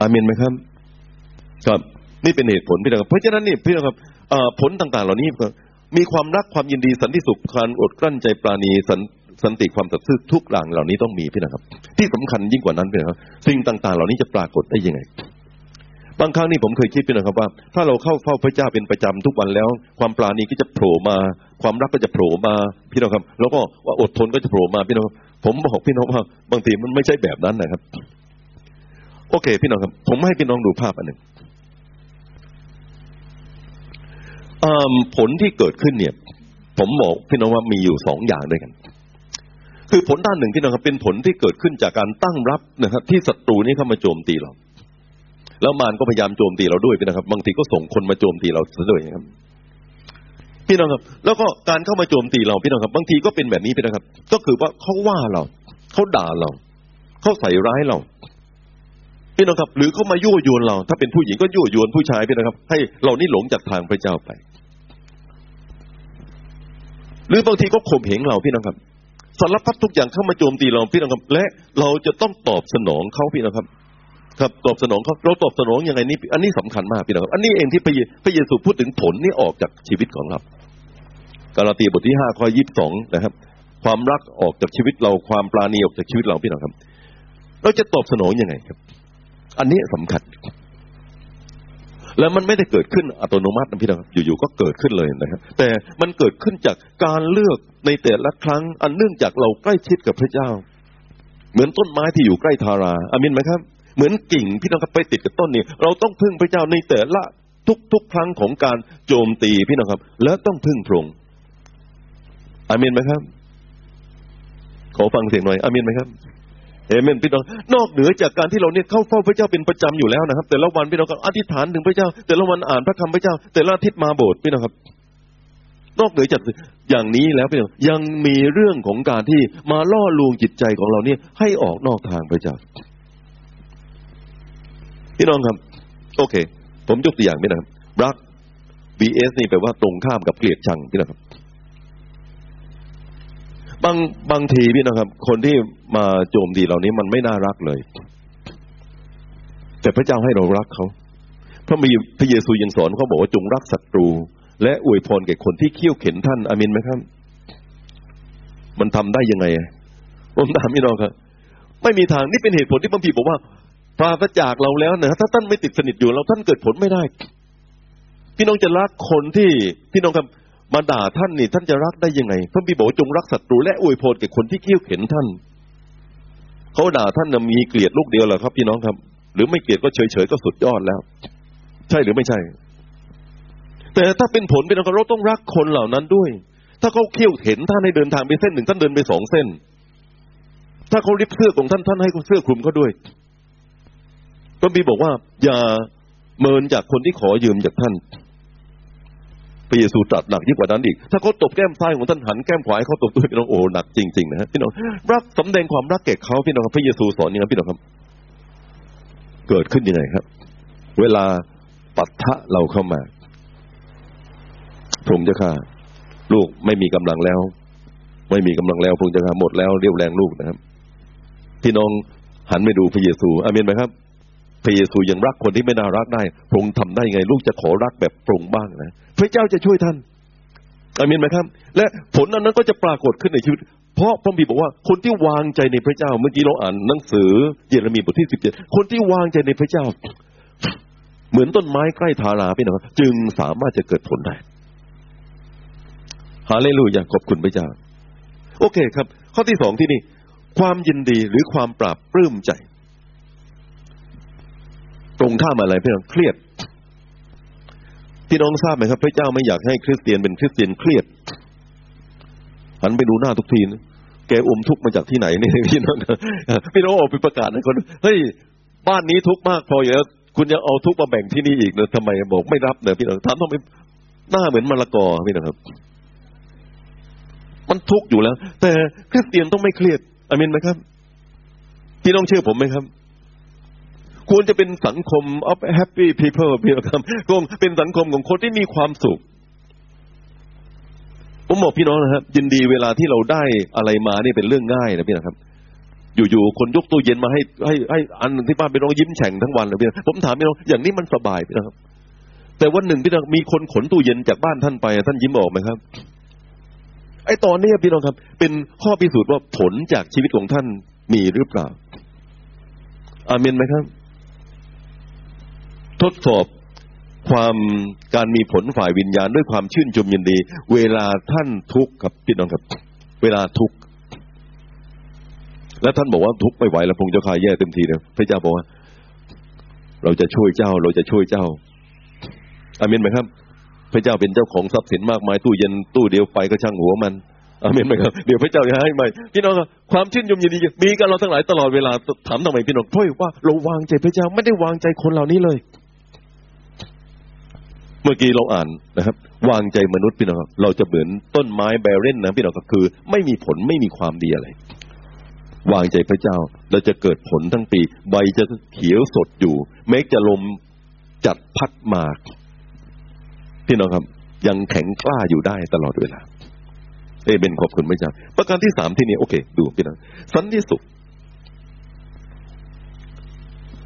อาเมนไหมครับ ครับ นี่เป็นเหตุผลพี่นะครับ เพราะฉะนั้นนี่พี่นะครับผลต่าง ๆ เหล่านี้มีความรักความยินดีสันติสุขการอดกลั้นใจปราณีสัน สันติความสัตย์ซื่อทุกหลังเหล่านี้ต้องมีพี่นะครับ ที่สำคัญยิ่งกว่านั้นพี่นะครับ สิ่งต่างๆ เหล่านี้จะปรากฏได้ยังไง บางครั้งนี่ผมเคยคิดพี่นะครับว่า ถ้าเราเข้าเฝ้าพระเจ้าเป็นประจำทุกวันแล้ว ความปราณีก็จะโผล่มา ความรักก็จะโผล่มาพี่น้องครับ แล้วก็ว่าอดทนก็จะโผล่มาพี่น้องผมบอกพี่น้องว่า บางทีมันไม่ใช่แบบนั้นนะครับ โอเค พี่น้องครับ ผมให้พี่น้องดูภาพอันหนึ่งผลที่เกิดขึ้นเนี่ย ผมบอกพี่น้องว่ามีอยู่สองอย่างด้วยกัน คือผลด้านหนึ่งพี่น้องครับ เป็นผลที่เกิดขึ้นจากการตั้งรับนะครับ ที่ศัตรูนี้เข้ามาโจมตีเรา แล้วมารก็พยายามโจมตีเราด้วยพี่นะครับ บางทีก็ส่งคนมาโจมตีเราซะด้วยครับ พี่น้องครับ แล้วก็การเข้ามาโจมตีเราพี่น้องครับ บางทีก็เป็นแบบนี้พี่นะครับ ก็คือว่าเขาว่าเราเขาด่าเราเขาใส่ร้ายเราพี่น้องครับ หรือเขามายั่วยวนเรา ถ้าเป็นผู้หญิงก็ยั่วยวนผู้ชายพี่นะครับ ให้เรานี่หลงจากทางพระเจ้าไป หรือบางทีก็ข่มเหงเราพี่น้องครับ สารพัดทุกอย่างเข้ามาโจมตีเราพี่น้องครับ และเราจะต้องตอบสนองเขาพี่น้องครับ ครับตอบสนองเขาเราตอบสนองยังไงนี่อันนี้สำคัญมากพี่น้องอันนี้เองที่พระเยพระเยซูพูดถึงผลนี่ออกจากชีวิตของเรากาลาตีบทที่ห้าข้อยี่สิบสองนะครับ ความรักออกจากชีวิตเราความปราณีออกจากชีวิตเราพี่น้องครับ เราจะตอบสนองยังไงครับ อันนี้สำคัญ แล้วมันไม่ได้เกิดขึ้นอัตโนมัตินะพี่น้องอยู่ๆก็เกิดขึ้นเลยนะครับ แต่มันเกิดขึ้นจากการเลือกในแต่ละครั้ง อันเนื่องจากเราใกล้ชิดกับพระเจ้า เหมือนต้นไม้ที่อยู่ใกล้ทาราอามินไหมครับ เหมือนกิ่งพี่น้องครับไปติดกับต้นนี่เราต้องพึ่งพระเจ้าในแต่ละทุกๆครั้งของการโจมตีพี่น้องครับ แล้วต้องพึ่งพระองค์อามินไหมครับ ขอฟังเสียงหน่อยอามินไหมครับ เอเมนพี่น้องนอกเหนือจากการที่เราเนี่ยเข้าเฝ้าพระเจ้าเป็นประจำอยู่แล้วนะครับ แต่ละวันพี่น้องก็อธิษฐานถึงพระเจ้า แต่ละวันอ่านพระคำพระเจ้า แต่ละอาทิตย์มาโบสถ์พี่น้องครับ นอกเหนือจากอย่างนี้แล้วพี่น้องยังมีเรื่องของการที่มาล่อลวงจิตใจของเราเนี่ย ให้ออกนอกทางพระเจ้า พี่น้องครับ โอเค ผมยกตัวอย่างพี่นะครับรัก BS นี่แปลว่าตรงข้ามกับเกลียดชังพี่นะครับ บางบางทีพี่นะครับ คนที่มาโจมตีเหล่านี้มันไม่น่ารักเลย แต่พระเจ้าให้เรารักเขาพระมีพระเยซูยังสอนเขาบอกว่าจงรักศัตรู และอวยพรแก่คนที่เคี่ยวเข็นท่านอามินไหมครับ มันทำได้ยังไงผมถามพี่น้องครับ ไม่มีทางนี่เป็นเหตุผลที่บางทีบอกว่าปราศจากเราแล้วนะถ้าท่านไม่ติดสนิทอยู่เราท่านเกิดผลไม่ได้ พี่น้องจะรักคนที่พี่น้องครับ มาด่าท่านนี่ท่านจะรักได้ยังไงพระบิดาบอกจงรักศัตรูและอวยพรแก่คนที่เกี้ยวเข็นท่านเขาด่าท่านนะมีเกลียดลูกเดียวเหรอครับพี่น้องครับ หรือไม่เกลียดก็เฉยๆก็สุดยอดแล้ว ใช่หรือไม่ใช่ แต่ถ้าเป็นผลเป็นเราต้องรักคนเหล่านั้นด้วย ถ้าเขาเขี้ยวเข็นท่านให้เดินทางไปเส้นหนึ่งท่านเดินไปสองเส้น ถ้าเขาริบเสื้อของท่านท่านให้เสื้อคลุมเขาด้วยพระบีบอกว่า อย่าเมินจากคนที่ขอยืมจากท่าน ระเยซูตรัสหนักยิ่งกว่านั้นอีก ถ้าเขาตบแก้มซ้ายของท่านหันแก้มขวาให้เขาตบด้วยพี่น้องโอ้หนักจริงๆนะฮะพี่น้องรักสำแดงความรักแก่เขาพี่น้องพระเยซูสอนอย่างนี้พี่น้องครับ เกิดขึ้นยังไงครับ เวลาปัททะเราเข้ามาพระองค์จะฆ่าลูกไม่มีกำลังแล้ว ไม่มีกำลังแล้วพระองค์จะฆ่าหมดแล้วเรียวแรงลูกนะครับ พี่น้องหันไปดูพระเยซูอาเมนไหมครับ พระเยซูยังรักคนที่ไม่น่ารักได้พระองค์ทำได้ไง ลูกจะขอรักแบบปรงบ้างนะ พระเจ้าจะช่วยท่านอามินไหมครับ และผลนั้นก็จะปรากฏขึ้นในชีวิต เพราะพระบิดบอกว่าคนที่วางใจในพระเจ้า เมื่อกี้เราอ่านหนังสือเยเรมีบทที่สิบเจ็ดคนที่วางใจในพระเจ้า เหมือนต้นไม้ใกล้ทาราพี่น้องจึงสามารถจะเกิดผลได้ฮาเลลูยาขอบคุณพระเจ้า โอเคครับ ข้อที่สองที่นี่ ความยินดีหรือความปราบปลื้มใจ ตรงข้ามอะไรพี่น้องเครียดพี่น้องทราบไหมครับ พระเจ้าไม่อยากให้คริสเตียนเป็นคริสเตียนเครียดหันไปดูหน้าทุกทีนะแกอมทุกมาจากที่ไหนนี่พี่น้องพี่น้องออกไปประกาศให้คนเฮ้ยบ้านนี้ทุกมากพอเยอะคุณจะเอาทุกมาแบ่งที่นี่อีกเนะทำไมบอกไม่รับเนอะพี่น้องถามต้องไปหน้าเหมือนมะละกอพี่น้องครับ มันทุกอยู่แล้ว แต่คริสเตียนต้องไม่เครียดอเมนไหมครับ พี่น้องเชื่อผมไหมครับ ควรจะเป็นสังคม of happy people พี่น้องครับคงเป็นสังคมของคนที่มีความสุขผมบอกพี่น้องนะครับยินดีเวลาที่เราได้อะไรมานี่เป็นเรื่องง่ายนะพี่นะครับ อยู่ๆคนยกตู้เย็นมาให้ให้ให้อันที่บ้านพี่น้องยิ้มแฉ่งทั้งวันเลยพี่นะผมถามพี่น้องอย่างนี้มันสบายพี่นะครับ แต่วันหนึ่งพี่น้องมีคนขนตู้เย็นจากบ้านท่านไป ท่านยิ้มออกไหมครับ ไอ้ตอนนี้พี่น้องครับ เป็นข้อพิสูจน์ว่าผลจากชีวิตของท่านมีหรือเปล่าอาเมนไหมครับ ทดสอบความการมีผลฝ่ายวิญญาณด้วยความชื่นชมยินดี เวลาท่านทุกข์ครับพี่น้องครับ เวลาทุกข์แล้วท่านบอกว่าทุกข์ไม่ไหวแล้วพงเจ้าข้าแย่เต็มทีเลยพระเจ้าบอกว่า เราจะช่วยเจ้า เราจะช่วยเจ้าอามินไหมครับ พระเจ้าเป็นเจ้าของทรัพย์สินมากมายตู้เย็นตู้เดียวไปก็ช่างหัวมันอามินไหมครับเดี๋ยวพระเจ้าจะให้ใหม่พี่น้องครับความชื่นชมยินดีมีกันเราทั้งหลายตลอดเวลาถามทำไมพี่น้องเพราะว่าเราวางใจพระเจ้าไม่ได้วางใจคนเหล่านี้เลย เมื่อกี้เราอ่านนะครับ วางใจมนุษย์พี่น้องเราจะเหมือนต้นไม้แบเรนนะพี่น้องก็คือ ไม่มีผลไม่มีความดีอะไร วางใจพระเจ้าเราจะเกิดผลทั้งปี ใบจะเขียวสดอยู่เมฆจะลมจัดพัดมาพี่น้องครับ ยังแข็งกล้าอยู่ได้ตลอดเวลาเอเบนขอบคุณพระเจ้าประการที่สามที่นี่โอเค ดูพี่น้องสันติสุข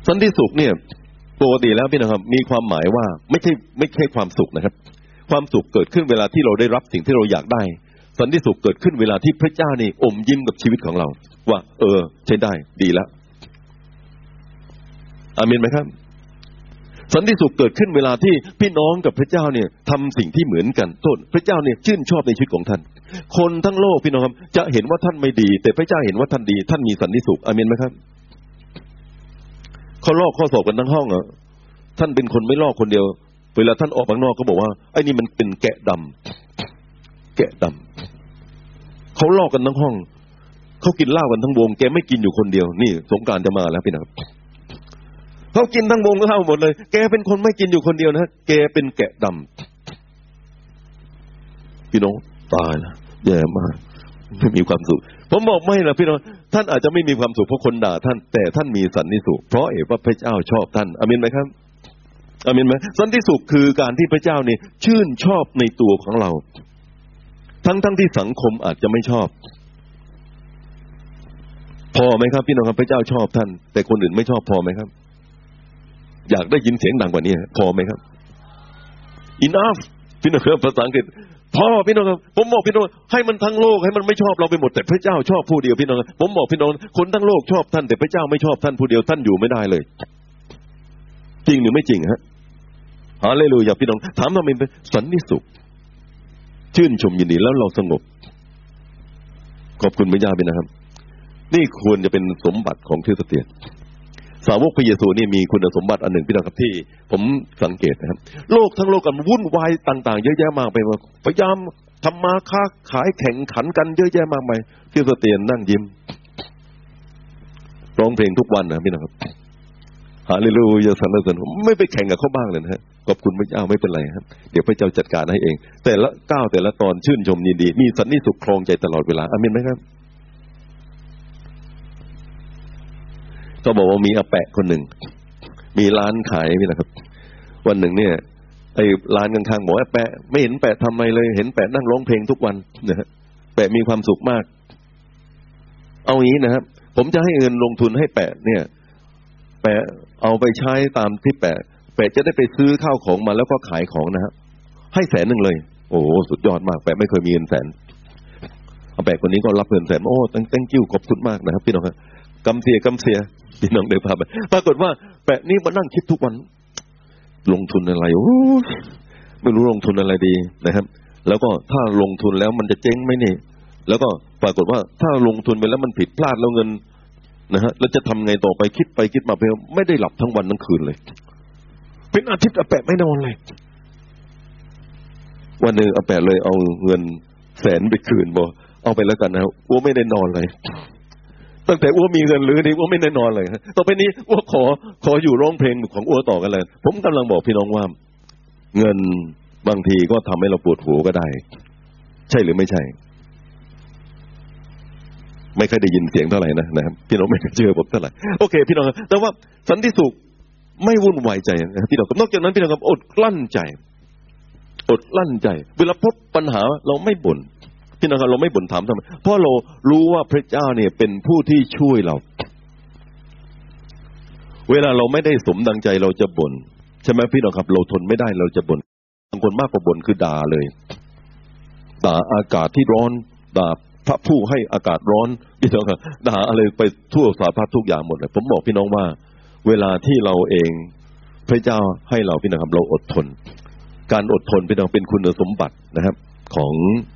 สันติสุขเนี่ย ปกติแล้วพี่น้องครับ มีความหมายว่าไม่ใช่ไม่ใช่ความสุขนะครับ ความสุขเกิดขึ้นเวลาที่เราได้รับสิ่งที่เราอยากได้ สันติสุขเกิดขึ้นเวลาที่พระเจ้านี่อมยิ้มกับชีวิตของเรา ว่า เออ ใช้ได้ดีแล้วอามินไหมครับ สันติสุขเกิดขึ้นเวลาที่พี่น้องกับพระเจ้าเนี่ยทำสิ่งที่เหมือนกันโทษพระเจ้าเนี่ยชื่นชอบในชีวิตของท่าน คนทั้งโลกพี่น้องครับจะเห็นว่าท่านไม่ดี แต่พระเจ้าเห็นว่าท่านดี ท่านมีสันติสุขอามินไหมครับ เขาลอกข้อสอบกันทั้งห้องอะท่านเป็นคนไม่ลอกคนเดียว เวลาท่านออกข้างนอกก็บอกว่าไอ้นี่มันเป็นแกะดำแกะดำเขาลอกกันทั้งห้องเขากินเหล้ากันทั้งวง แกไม่กินอยู่คนเดียว นี่ สงการจะมาแล้วพี่นะครับเขากินทั้งวงเหล้าหมดเลย แกเป็นคนไม่กินอยู่คนเดียวนะแกเป็นแกะดำพี่น้องตายนะแย่มาก ไม่มีความสุข ผมบอกไม่ละพี่น้องท่านอาจจะไม่มีความสุขเพราะคนด่าท่านแต่ท่านมีสันติสุขเพราะเอกว่าพระเจ้าชอบท่านอามินไหมครับอามินไหมสันติสุขคือการที่พระเจ้านี่ชื่นชอบในตัวของเรา ทั้งทั้งที่สังคมอาจจะไม่ชอบ พอไหมครับ พี่น้องครับพระเจ้าชอบท่าน แต่คนอื่นไม่ชอบพอไหมครับ อยากได้ยินเสียงดังกว่านี้พอไหมครับ enough พี่น้องครับภาษาอังกฤษ พ่อพี่น้องครับผมบอกพี่น้องให้มันทั้งโลกให้มันไม่ชอบเราไปหมดแต่พระเจ้าชอบผู้เดียวพี่น้องผมบอกพี่น้องคนทั้งโลกชอบท่านแต่พระเจ้าไม่ชอบท่านผู้เดียวท่านอยู่ไม่ได้เลย จริงหรือไม่จริงฮะฮาเลลูยาพี่น้องถามทำไมเป็นสันนิสุข ชื่นชมยินดีแล้วเราสงบ ขอบคุณพระเจ้าพี่นะครับ นี่ควรจะเป็นสมบัติของคริสเตียน สาวกพระเยซูนี่มีคุณสมบัติอันหนึ่งพี่น้องครับที่ ผมสังเกตนะครับ โลกทั้งโลกกันวุ่นวายต่าง ๆ เยอะแยะมากไปหมดพยายามทำมาค้าขายแข่งขันกันเยอะแยะมากมายคริสเตียนนั่งยิ้มร้องเพลงทุกวันนะพี่น้องครับฮาเลลูยาสรรเสริญไม่ไปแข่งกับเขาบ้างเลยนะฮะขอบคุณพระเจ้าไม่เป็นไรครับ เดี๋ยวพระเจ้าจัดการให้เอง แต่ละก้าวแต่ละตอนชื่นชมยินดี มีสันนิสุขครองใจตลอดเวลาอามินไหมครับ ก็บอกว่ามีอาแปะคนหนึ่ง มีร้านขายนี่นะครับ วันหนึ่งเนี่ยไอ้ร้านข้างๆบอกว่าแปะไม่เห็นแปะทำไมเลย เห็นแปะนั่งร้องเพลงทุกวันนะฮะแปะมีความสุขมาก เอางี้นะครับ ผมจะให้เงินลงทุนให้แปะเนี่ย แปะเอาไปใช้ตามที่แปะ แปะจะได้ไปซื้อข้าวของมาแล้วก็ขายของนะฮะให้แสนหนึ่งเลย โอ้สุดยอดมาก แปะไม่เคยมีเงินแสนเอาแปะคนนี้ก็รับเงินแสนโอ้ตั้งตั้งกิ้วขอบคุณมากนะครับ พี่น้องครับกำเสียกำเสีย พี่น้องเดินพาไปปรากฏว่าแปะนี่มานั่งคิดทุกวัน ลงทุนอะไรโอ้ไม่รู้ลงทุนอะไรดีนะครับ แล้วก็ถ้าลงทุนแล้วมันจะเจ๊งไหมนี่ แล้วก็ปรากฏว่าถ้าลงทุนไปแล้วมันผิดพลาดแล้วเงินนะฮะแล้วจะทำไงต่อไปคิดไปคิดมาเพื่อไม่ได้หลับทั้งวันทั้งคืนเลย เป็นอาทิตย์อาแปะไม่นอนเลย วันหนึ่งอาแปะเลยเอาเงินแสนไปคืนบอกเอาไปแล้วกันนะอ้วไม่ได้นอนเลย ตั้งแต่อ้วมีเงินหรือนี่อ้วไม่แน่นอนเลยต่อไปนี้อ้วขอขออยู่ร้องเพลงของอ้วต่อกันเลย ผมกำลังบอกพี่น้องว่า เงินบางทีก็ทำให้เราปวดหัวก็ได้ ใช่หรือไม่ใช่ ไม่เคยได้ยินเสียงเท่าไหร่นะนะครับพี่น้องไม่เชื่อผมเท่าไหร่โอเค พี่น้องแต่ว่าสันติสุขไม่วุ่นวายใจนะพี่น้องนอกจากนั้นพี่น้องกับอดกลั้นใจ อดกลั้นใจ เวลาพบปัญหาเราไม่บ่น พี่น้องครับเราไม่บ่นถามทำไมเพราะเรารู้ว่าพระเจ้าเนี่ยเป็นผู้ที่ช่วยเรา เวลาเราไม่ได้สมดังใจเราจะบ่นใช่ไหมพี่น้องครับ เราทนไม่ได้เราจะบ่นบางคนมากกว่าบ่นคือด่าเลยด่าอากาศที่ร้อนด่าพระผู้ให้อากาศร้อนพี่น้องครับด่าอะไรไปทั่วสารพัดทุกอย่างหมดเลยผมบอกพี่น้องว่า เวลาที่เราเองพระเจ้าให้เราพี่น้องครับ เราอดทน การอดทนพี่น้องเป็นคุณสมบัตินะครับ ของ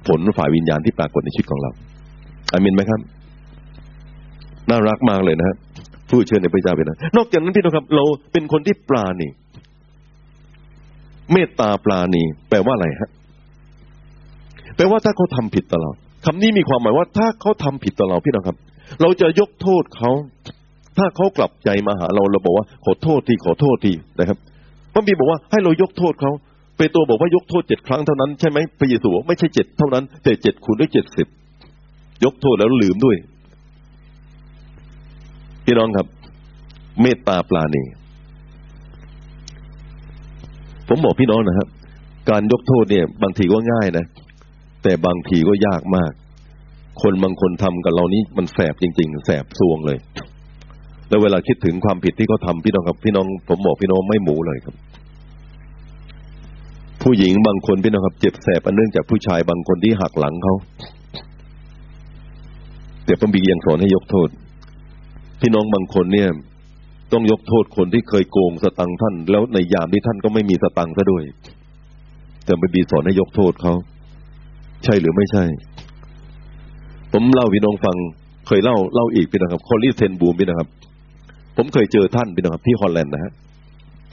ผลฝ่ายวิญญาณที่ปรากฏในชีวิตของเราอามินไหมครับ น่ารักมากเลยนะฮะผู้เชิญในพระเจ้าเป็นนะนอกจากนั้นพี่น้องครับ เราเป็นคนที่ปราณีเมตตาปราณีแปลว่าอะไรฮะแปลว่าถ้าเขาทำผิดต่อเราคำนี้มีความหมายว่า ถ้าเขาทำผิดต่อเราพี่น้องครับ เราจะยกโทษเขา ถ้าเขากลับใจมาหาเราเราบอกว่าขอโทษทีขอโทษทีนะครับพระบีบอกว่าให้เรายกโทษเขา ปโตรบอกว่ายกโทษเจ็ดครั้งเท่านั้นใช่ไหมพระเยซูบอกไม่ใช่เจ็ดเท่านั้น แต่เจ็ดคูณด้วยเจ็ดสิบยกโทษแล้วลืมด้วย พี่น้องครับ เมตตาปลาณีผมบอกพี่น้องนะครับ การยกโทษเนี่ย บางทีก็ง่ายนะ แต่บางทีก็ยากมาก คนบางคนทำกับเรานี้มันแสบจริง ๆ แสบซวงเลย แล้วเวลาคิดถึงความผิดที่เขาทาพี่น้องครับ พี่น้อง ผมบอกพี่น้องไม่หมูเลยครับ ผู้หญิงบางคนพี่น้องครับ เจ็บแสบอันเนื่องจากผู้ชายบางคนที่หักหลังเขาแต่พระคัมภีร์ยังสอนให้ยกโทษ พี่น้องบางคนเนี่ย ต้องยกโทษคนที่เคยโกงสตังท่าน แล้วในยามที่ท่านก็ไม่มีสตังซะด้วย แต่พระคัมภีร์สอนให้ยกโทษเขาใช่หรือไม่ใช่ ผมเล่าพี่น้องฟัง เคยเล่าเล่าอีกพี่น้องครับ Corrie ten Boom พี่น้องครับ ผมเคยเจอท่านพี่น้องครับที่ฮอลแลนด์นะฮะ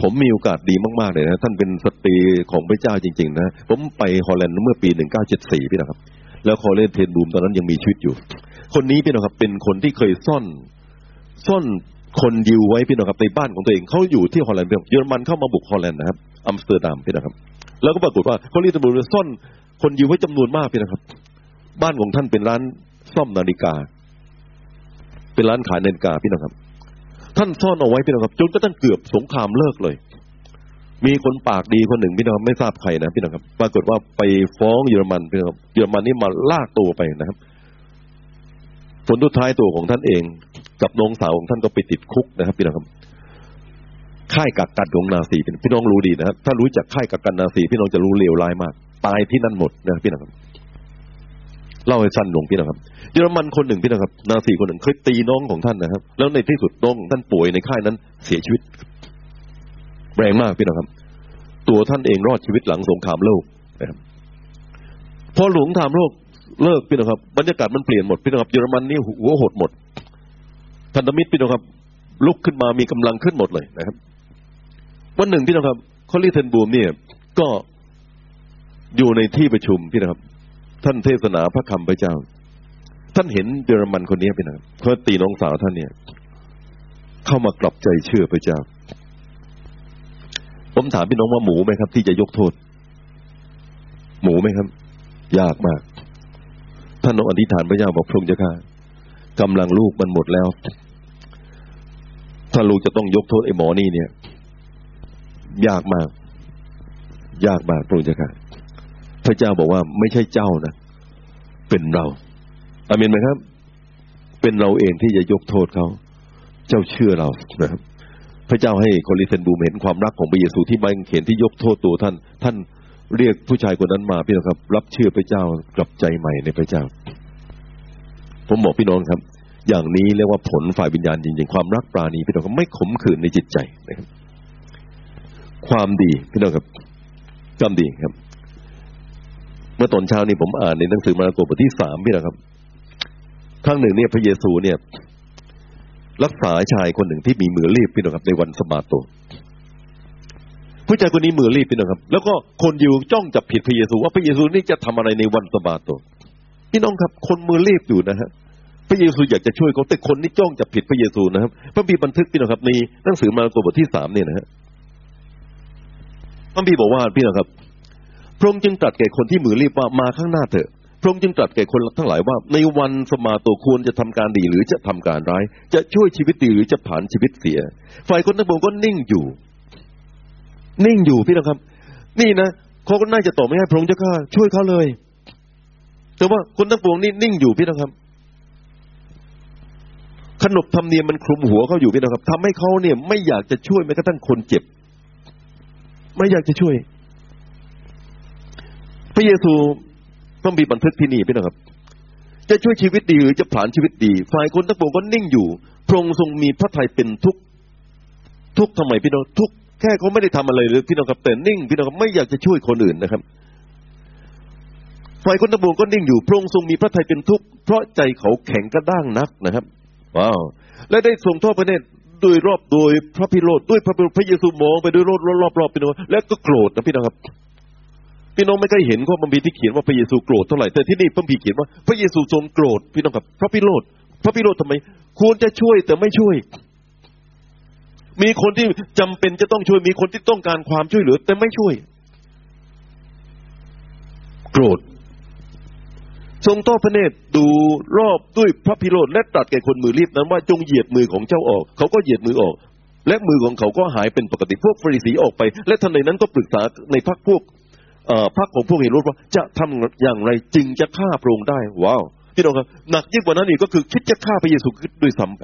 ผมมีโอกาสดีมากๆเลยนะ ท่านเป็นสตรีของพระเจ้าจริง ๆ นะ ผมไปฮอลแลนด์เมื่อปีหนึ่งเก้าเจ็ดสี่พี่น้องครับ แล้ว Corrie ten Boom ตอนนั้นยังมีชีวิตอยู่ คนนี้พี่น้องครับ เป็นคนที่เคยซ่อน ซ่อนคนยิวไว้พี่น้องครับในบ้านของตัวเองเขาอยู่ที่ฮอลแลนด์เยอรมันเข้ามาบุกฮอลแลนด์นะครับอัมสเตอร์ดัมพี่น้องครับ แล้วก็ปรากฏว่า Corrie ten Boom ซ่อนคนยิวไว้จำนวนมากพี่นะครับ บ้านของท่านเป็นร้านซ่อมนาฬิกา เป็นร้านขายนาฬิกาพี่นะครับ ท่านซ่อนเอาไว้พี่นะครับจนกระทั่งเกือบสงครามเลิกเลย มีคนปากดีคนหนึ่งพี่นะครับไม่ทราบใครนะพี่นะครับ ปรากฏว่าไปฟ้องเยอรมันพี่นะครับเยอรมันนี่มาลากตัวไปนะครับผลทุดท้ายตัวของท่านเอง กับน้องสาวของท่านก็ไปติดคุกนะครับ พี่นะครับค่ายกักกันของนาซีพี่น้องรู้ดีนะครับถ้ารู้จักค่ายกักกันนาซีพี่น้องจะรู้เลวร้ายมาก ตายที่นั่นหมดนะพี่นะครับ เล่าให้สั้นลงพี่นะครับเยอรมันคนหนึ่งพี่นะครับ นาซีคนหนึ่งเคยตีน้องของท่านนะครับ แล้วในที่สุดน้องท่านป่วยในค่ายนั้นเสียชีวิต แรงมากพี่นะครับ ตัวท่านเองรอดชีวิตหลังสงครามโลกนะครับพอหลวงทามโลกเลิกพี่นะครับ บรรยากาศมันเปลี่ยนหมดพี่นะครับเยอรมันนี่หัวหดหมดพันธมิตรพี่นะครับ ลุกขึ้นมามีกำลังขึ้นหมดเลยนะครับ วันหนึ่งพี่นะครับคอลลีเทนบูมเนี่ยก็อยู่ในที่ประชุมพี่นะครับ ท่านเทศนาพระคำพระเจ้า ท่านเห็นเยอรมันคนนี้พี่นะครับเขาตีน้องสาวท่านเนี่ย เข้ามากลับใจเชื่อพระเจ้า ผมถามพี่น้องว่าหมูไหมครับ ที่จะยกโทษ หมูไหมครับ ยากมาก ท่านน้องอธิษฐานพระเจ้าบอกพระองค์เจ้าค่ะกำลังลูกมันหมดแล้ว ถ้าลูกจะต้องยกโทษไอ้หมอนี่เนี่ย ยากมาก ยากมากพระองค์เจ้าค่ะ พระเจ้าบอกว่าไม่ใช่เจ้านะ เป็นเราอามินไหมครับ เป็นเราเองที่จะยกโทษเขา เจ้าเชื่อเรานะครับพระเจ้าให้โคลิเซนบูมเห็นความรักของพระเยซูที่บังเขนที่ยกโทษตัวท่าน ท่านเรียกผู้ชายคนนั้นมาพี่น้องครับ รับเชื่อพระเจ้ากลับใจใหม่ในพระเจ้า ผมบอกพี่น้องครับ อย่างนี้เรียกว่าผลฝ่ายวิญญาณจริงๆความรักปราณีพี่น้องครับไม่ขมขื่นในจิตใจนะครับ ความดีพี่น้องครับกำดีครับ เมื่อตอนเช้านี้ผมอ่านในหนังสือมาระโกบทที่สามพี่นะครับครั้งหนึ่งเนี่ยพระเยซูเนี่ย รักษาชายคนหนึ่งที่มีมือรีบพี่น้องครับ ในวันสมาโตผู้ชายคนนี้มือรีบพี่น้องครับ แล้วก็คนอยู่จ้องจับผิดพระเยซู ว่าพระเยซูนี่จะทำอะไรในวันสมาโตพี่น้องครับ คนมือรีบอยู่นะฮะพระเยซูอยากจะช่วยเขาแต่คนนี่จ้องจับผิดพระเยซูนะครับพระบีบันทึกพี่น้องครับในหนังสือมาระโกบทที่สามเนี่ยนะฮะพระบีบอกว่าพี่น้องครับ พระองค์จึงตรัสแก่คนที่มือรีบว่ามาข้างหน้าเถอะ พระองค์จึงตรัสแก่คนทั้งหลายว่า ในวันสมาโตควรจะทำการดีหรือจะทำการร้าย จะช่วยชีวิตดีหรือจะผ่านชีวิตเสีย ฝ่ายคนทั้งปวงก็นิ่งอยู่ นิ่งอยู่พี่น้องครับ นี่นะเขาก็น่าจะตอบไม่ให้พระองค์เจ้าข้าช่วยเขาเลย แต่ว่าคนทั้งปวงนี่นิ่งอยู่พี่น้องครับขนบธรรมเนียมมันคลุมหัวเขาอยู่พี่น้องครับทำให้เขาเนี่ย ไม่อยากจะช่วยแม้กระทั่งคนเจ็บ ไม่อยากจะช่วย ระเยซูต้องมีบันทึกที่นี่พี่น้องครับ จะช่วยชีวิตดีหรือจะผ่านชีวิตดี ฝ่ายคนทั้งปวงก็นิ่งอยู่ พระองค์ทรงมีพระทัยเป็นทุกทุกทำไมพี่น้องทุกแค่เขาไม่ได้ทำอะไรเลยพี่น้องครับแต่นิ่งพี่น้องครับไม่อยากจะช่วยคนอื่นนะครับ ฝ่ายคนตะบูก็นิ่งอยู่ พระองค์ทรงมีพระทัยเป็นทุกเพราะใจเขาแข็งกระด้างนักนะครับว้าวและได้ทรงทอดพระเนตรโดยรอบโดยพระพิโรธด้วยพระพระเยซูมองไปด้วยรอบรอบรอบพี่น้องแล้วก็โกรธนะพี่น้องครับ พี่น้องไม่เคยเห็นข้อบัมพีที่เขียนว่าพระเยซูโกรธเท่าไหร่แต่ที่นี่พระบีเขียนว่าพระเยซูทรงโกรธพี่น้องครับพระพิโรธพระพิโรธทำไม ควรจะช่วยแต่ไม่ช่วย มีคนที่จำเป็นจะต้องช่วย มีคนที่ต้องการความช่วยเหลือ แต่ไม่ช่วย โกรธ ทรงต้อพระเนตรดูรอบด้วยพระพิโรธและตรัสแก่คนมือรีบนั้นว่าจงเหยียดมือของเจ้าออก เขาก็เหยียดมือออกและมือของเขาก็หายเป็นปกติพวกฟริสีออกไป และทันใดนั้นก็ปรึกษาในพรรคพวก พรรคของพวกเฮโรดว่าจะทำอย่างไรจึงจะฆ่าพระองค์ได้ว้าวพี่น้องครับหนักยิ่งกว่านั้นอีกก็คือคิดจะฆ่าพระเยซูคริสต์ด้วยซ้ำไป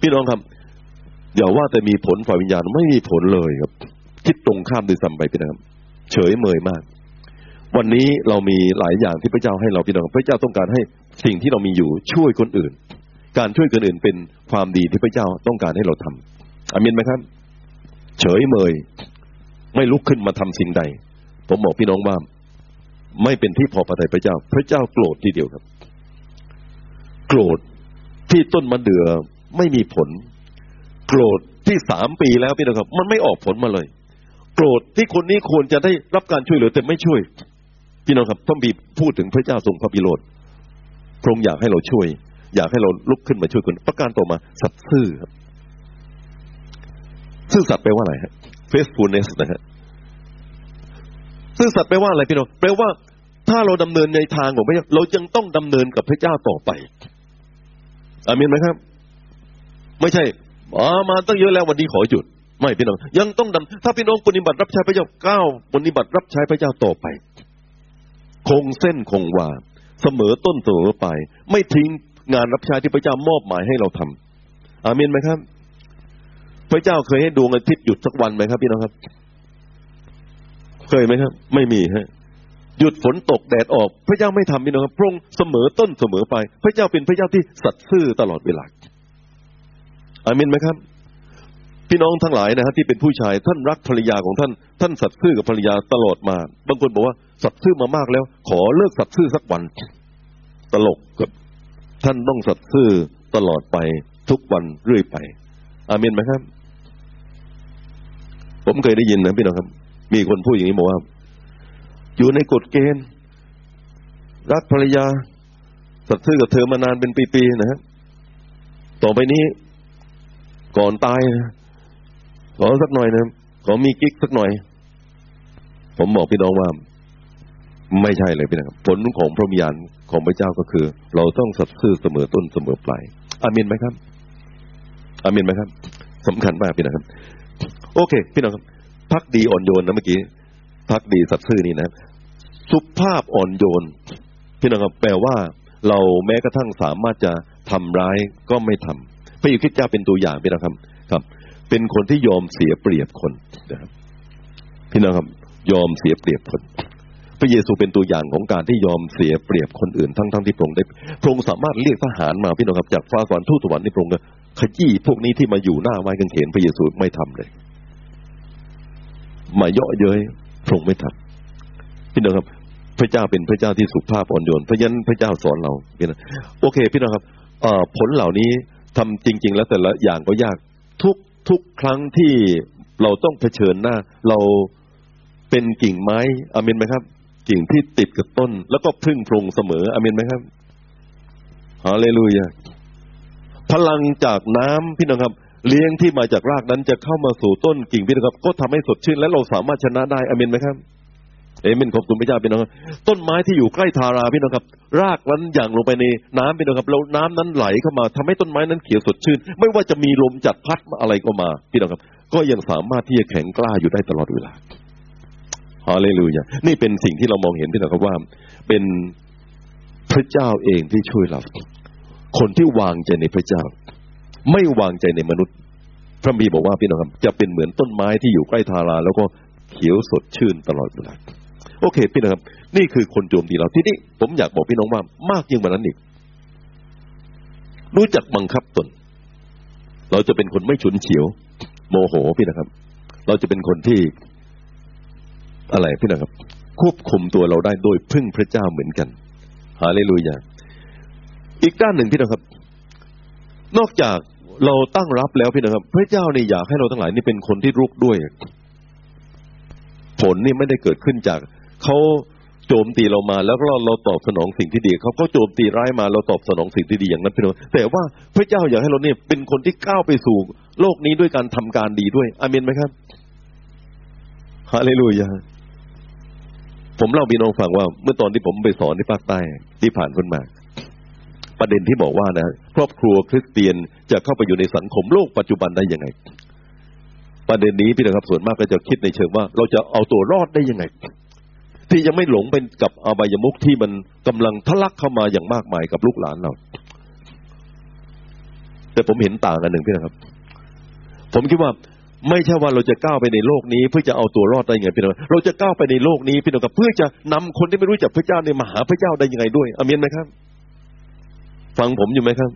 พี่น้องครับอย่าว่าแต่มีผลฝ่ายวิญญาณไม่มีผลเลยครับ คิดตรงข้ามด้วยซ้ำไปพี่น้องครับเฉยเมยมาก วันนี้เรามีหลายอย่างที่พระเจ้าให้เราพี่น้องพระเจ้าต้องการให้สิ่งที่เรามีอยู่ช่วยคนอื่น การช่วยคนอื่นเป็นความดีที่พระเจ้าต้องการให้เราทำอามินไหมครับ เฉยเมย ไม่ลุกขึ้นมาทำสิ่งใด ผมบอกพี่น้องว่า ไม่เป็นที่พอพระทัยพระเจ้า พระเจ้าโกรธทีเดียวครับ โกรธที่ต้นมะเดื่อไม่มีผล โกรธที่สามปีแล้วพี่น้องครับ มันไม่ออกผลมาเลย โกรธที่คนนี้ควรจะได้รับการช่วยเหลือแต่ไม่ช่วย พี่น้องครับพระบีพูดถึงพระเจ้าทรงพระบิโรธพระองค์อยากให้เราช่วย อยากให้เราลุกขึ้นมาช่วยคนประการต่อมา สัตย์ซื่อครับ ซื่อสัตย์แปลว่าอะไรฮะ faithfulness นะฮะซื่อสัตย์แปลว่าอะไรพี่น้องแปลว่า ถ้าเราดำเนินในทางของพระเจ้าเรายังต้องดำเนินกับพระเจ้าต่อไปอามินไหมครับ ไม่ใช่อ๋อมาตั้งเยอะแล้ววันนี้ขอหยุด ไม่พี่น้อง ยังต้องดำถ้าพี่น้องปฏิบัติรับใช้พระเจ้าก้าวปฏิบัติรับใช้พระเจ้าต่อไป คงเส้นคงวาเสมอต้นเสมอไป ไม่ทิ้งงานรับใช้ที่พระเจ้ามอบหมายให้เราทำอามินไหมครับ พระเจ้าเคยให้ดวงอาทิตย์หยุดสักวันไหมครับพี่น้องครับ เคยไหมครับ ไม่มีฮะหยุดฝนตกแดดออก พระเจ้าไม่ทำพี่น้องครับพระองค์เสมอต้นเสมอไป พระเจ้าเป็นพระเจ้าที่สัตย์ซื่อตลอดเวลาอามินไหมครับ พี่น้องทั้งหลายนะฮะที่เป็นผู้ชายท่านรักภรรยาของท่าน ท่านสัตย์ซื่อกับภรรยาตลอดมา บางคนบอกว่าสัตย์ซื่อมามากแล้ว ขอเลิกสัตย์ซื่อสักวัน ตลกกับท่านต้องสัตย์ซื่อตลอดไปทุกวันเรื่อยไป อามินไหมครับ ผมเคยได้ยินนะพี่น้องครับ มีคนพูดอย่างนี้บอกว่า อยู่ในกฎเกณฑ์ รักภรรยาสัตย์ซื่อกับเธอมานานเป็นปีๆนะฮะต่อไปนี้ ก่อนตายนะขอสักหน่อยนะขอมีกิ๊กสักหน่อย ผมบอกพี่น้องว่า ไม่ใช่เลยพี่น้องผลของพระวิญญาณของพระเจ้าก็คือ เราต้องสัตย์ซื่อเสมอต้นเสมอปลายอามินไหมครับอามินไหมครับสำคัญมากพี่น้องครับ โอเค พี่น้องครับพักดีอ่อนโยนนะเมื่อกี้พักดีสัตย์ซื่อนี่นะ สุภาพอ่อนโยน พี่น้องครับแปลว่า เราแม้กระทั่งสามารถจะทำร้ายก็ไม่ทำพระเยซูคริสต์เจ้าเป็นตัวอย่างพี่น้องครับครับ เป็นคนที่ยอมเสียเปรียบคนนะครับพี่น้องครับ ยอมเสียเปรียบคน พระเยซูเป็นตัวอย่างของการที่ยอมเสียเปรียบคนอื่นทั้งทั้งที่พระองค์ได้พระองค์สามารถเรียกทหารมาพี่น้องครับจากฟ้าสวรรค์ทูตสวรรค์ที่พระองค์ขยี้พวกนี้ที่มาอยู่หน้าไม้กางเขนพระเยซูไม่ทำเลย มาเยาะเย้ยพระองค์ไม่ทำพี่น้องครับ พระเจ้าเป็นพระเจ้าที่สุภาพอ่อนโยนเพราะฉะนั้นพระเจ้าสอนเราพี่น้องโอเค พี่น้องครับผลเหล่านี้ทำจริง ๆ แล้วแต่ละอย่างก็ยากทุกทุกครั้งที่เราต้องเผชิญหน้า เราเป็นกิ่งไม้อเมนไหมครับ กิ่งที่ติดกับต้น แล้วก็พึ่งพรงเสมออเมนไหมครับฮาเลลูยาพลังจากน้ำพี่น้องครับ เลี้ยงที่มาจากรากนั้นจะเข้ามาสู่ต้นกิ่งพี่นะครับ ก็ทำให้สดชื่นและเราสามารถชนะได้อเมนไหมครับเอเมนขอบคุณพระเจ้าพี่น้องต้นไม้ที่อยู่ใกล้ทาราพี่น้องครับ รากนั้นอย่างลงไปในน้ำพี่น้องครับแล้วน้ำนั้นไหลเข้ามาทำให้ต้นไม้นั้นเขียวสดชื่น ไม่ว่าจะมีลมจัดพัดอะไรก็มาพี่น้องครับ ก็ยังสามารถที่จะแข็งกล้าอยู่ได้ตลอดเวลาฮาเลลูยานี่เป็นสิ่งที่เรามองเห็นพี่น้องครับว่า เป็นพระเจ้าเองที่ช่วยเราคนที่วางใจในพระเจ้า ไม่วางใจในมนุษย์ พระบีบอกว่าพี่น้องครับจะเป็นเหมือนต้นไม้ที่อยู่ใกล้ทารา แล้วก็เขียวสดชื่นตลอดเวลาโอเค พี่น้องครับ นี่คือคนโจมตีเราที่นี่ผมอยากบอกพี่น้องว่ามากยิ่งกว่านั้นอีกรู้จักบังคับตน เราจะเป็นคนไม่ฉุนเฉียว โมโหพี่นะครับ เราจะเป็นคนที่อะไรพี่นะครับ ควบคุมตัวเราได้โดยพึ่งพระเจ้าเหมือนกันฮาเลลูยาอีกด้านหนึ่งพี่นะครับ นอกจากเราตั้งรับแล้วพี่นะครับ พระเจ้านี่อยากให้เราทั้งหลายนี่เป็นคนที่รุกด้วย ผลนี่ไม่ได้เกิดขึ้นจากเขาโจมตีเรามา แล้วเราเราตอบสนองสิ่งที่ดีเขาก็โจมตีร้ายมาเราตอบสนองสิ่งที่ดีอย่างนั้นพี่น้องแต่ว่าพระเจ้าอยากให้เราเนี่ยเป็นคนที่ก้าวไปสู่โลกนี้ด้วยการทำการดีด้วยอาเมนไหมครับฮาเลลูยาผมเล่าพี่น้องฟังว่า เมื่อตอนที่ผมไปสอนที่ภาคใต้ที่ผ่านพ้นมา ประเด็นที่บอกว่านะครอบครัวคริสเตียนจะเข้าไปอยู่ในสังคมโลกปัจจุบันได้ยังไง ประเด็นนี้พี่นะครับส่วนมากก็จะคิดในเชิงว่า เราจะเอาตัวรอดได้ยังไง ที่ยังไม่หลงเป็นกับอบายมุขที่มันกำลังทะลักเข้ามาอย่างมากมายกับลูกหลานเรา แต่ผมเห็นต่างกันหนึ่งพี่นะครับ ผมคิดว่าไม่ใช่ว่าเราจะก้าวไปในโลกนี้ เพื่อจะเอาตัวรอดได้ยังไงพี่น้องเราจะก้าวไปในโลกนี้พี่น้องครับเพื่อจะนำคนที่ไม่รู้จักพระเจ้าในมหาพระเจ้าได้ยังไงด้วยอเมนไหมครับ ฟังผมอยู่ไหมครับ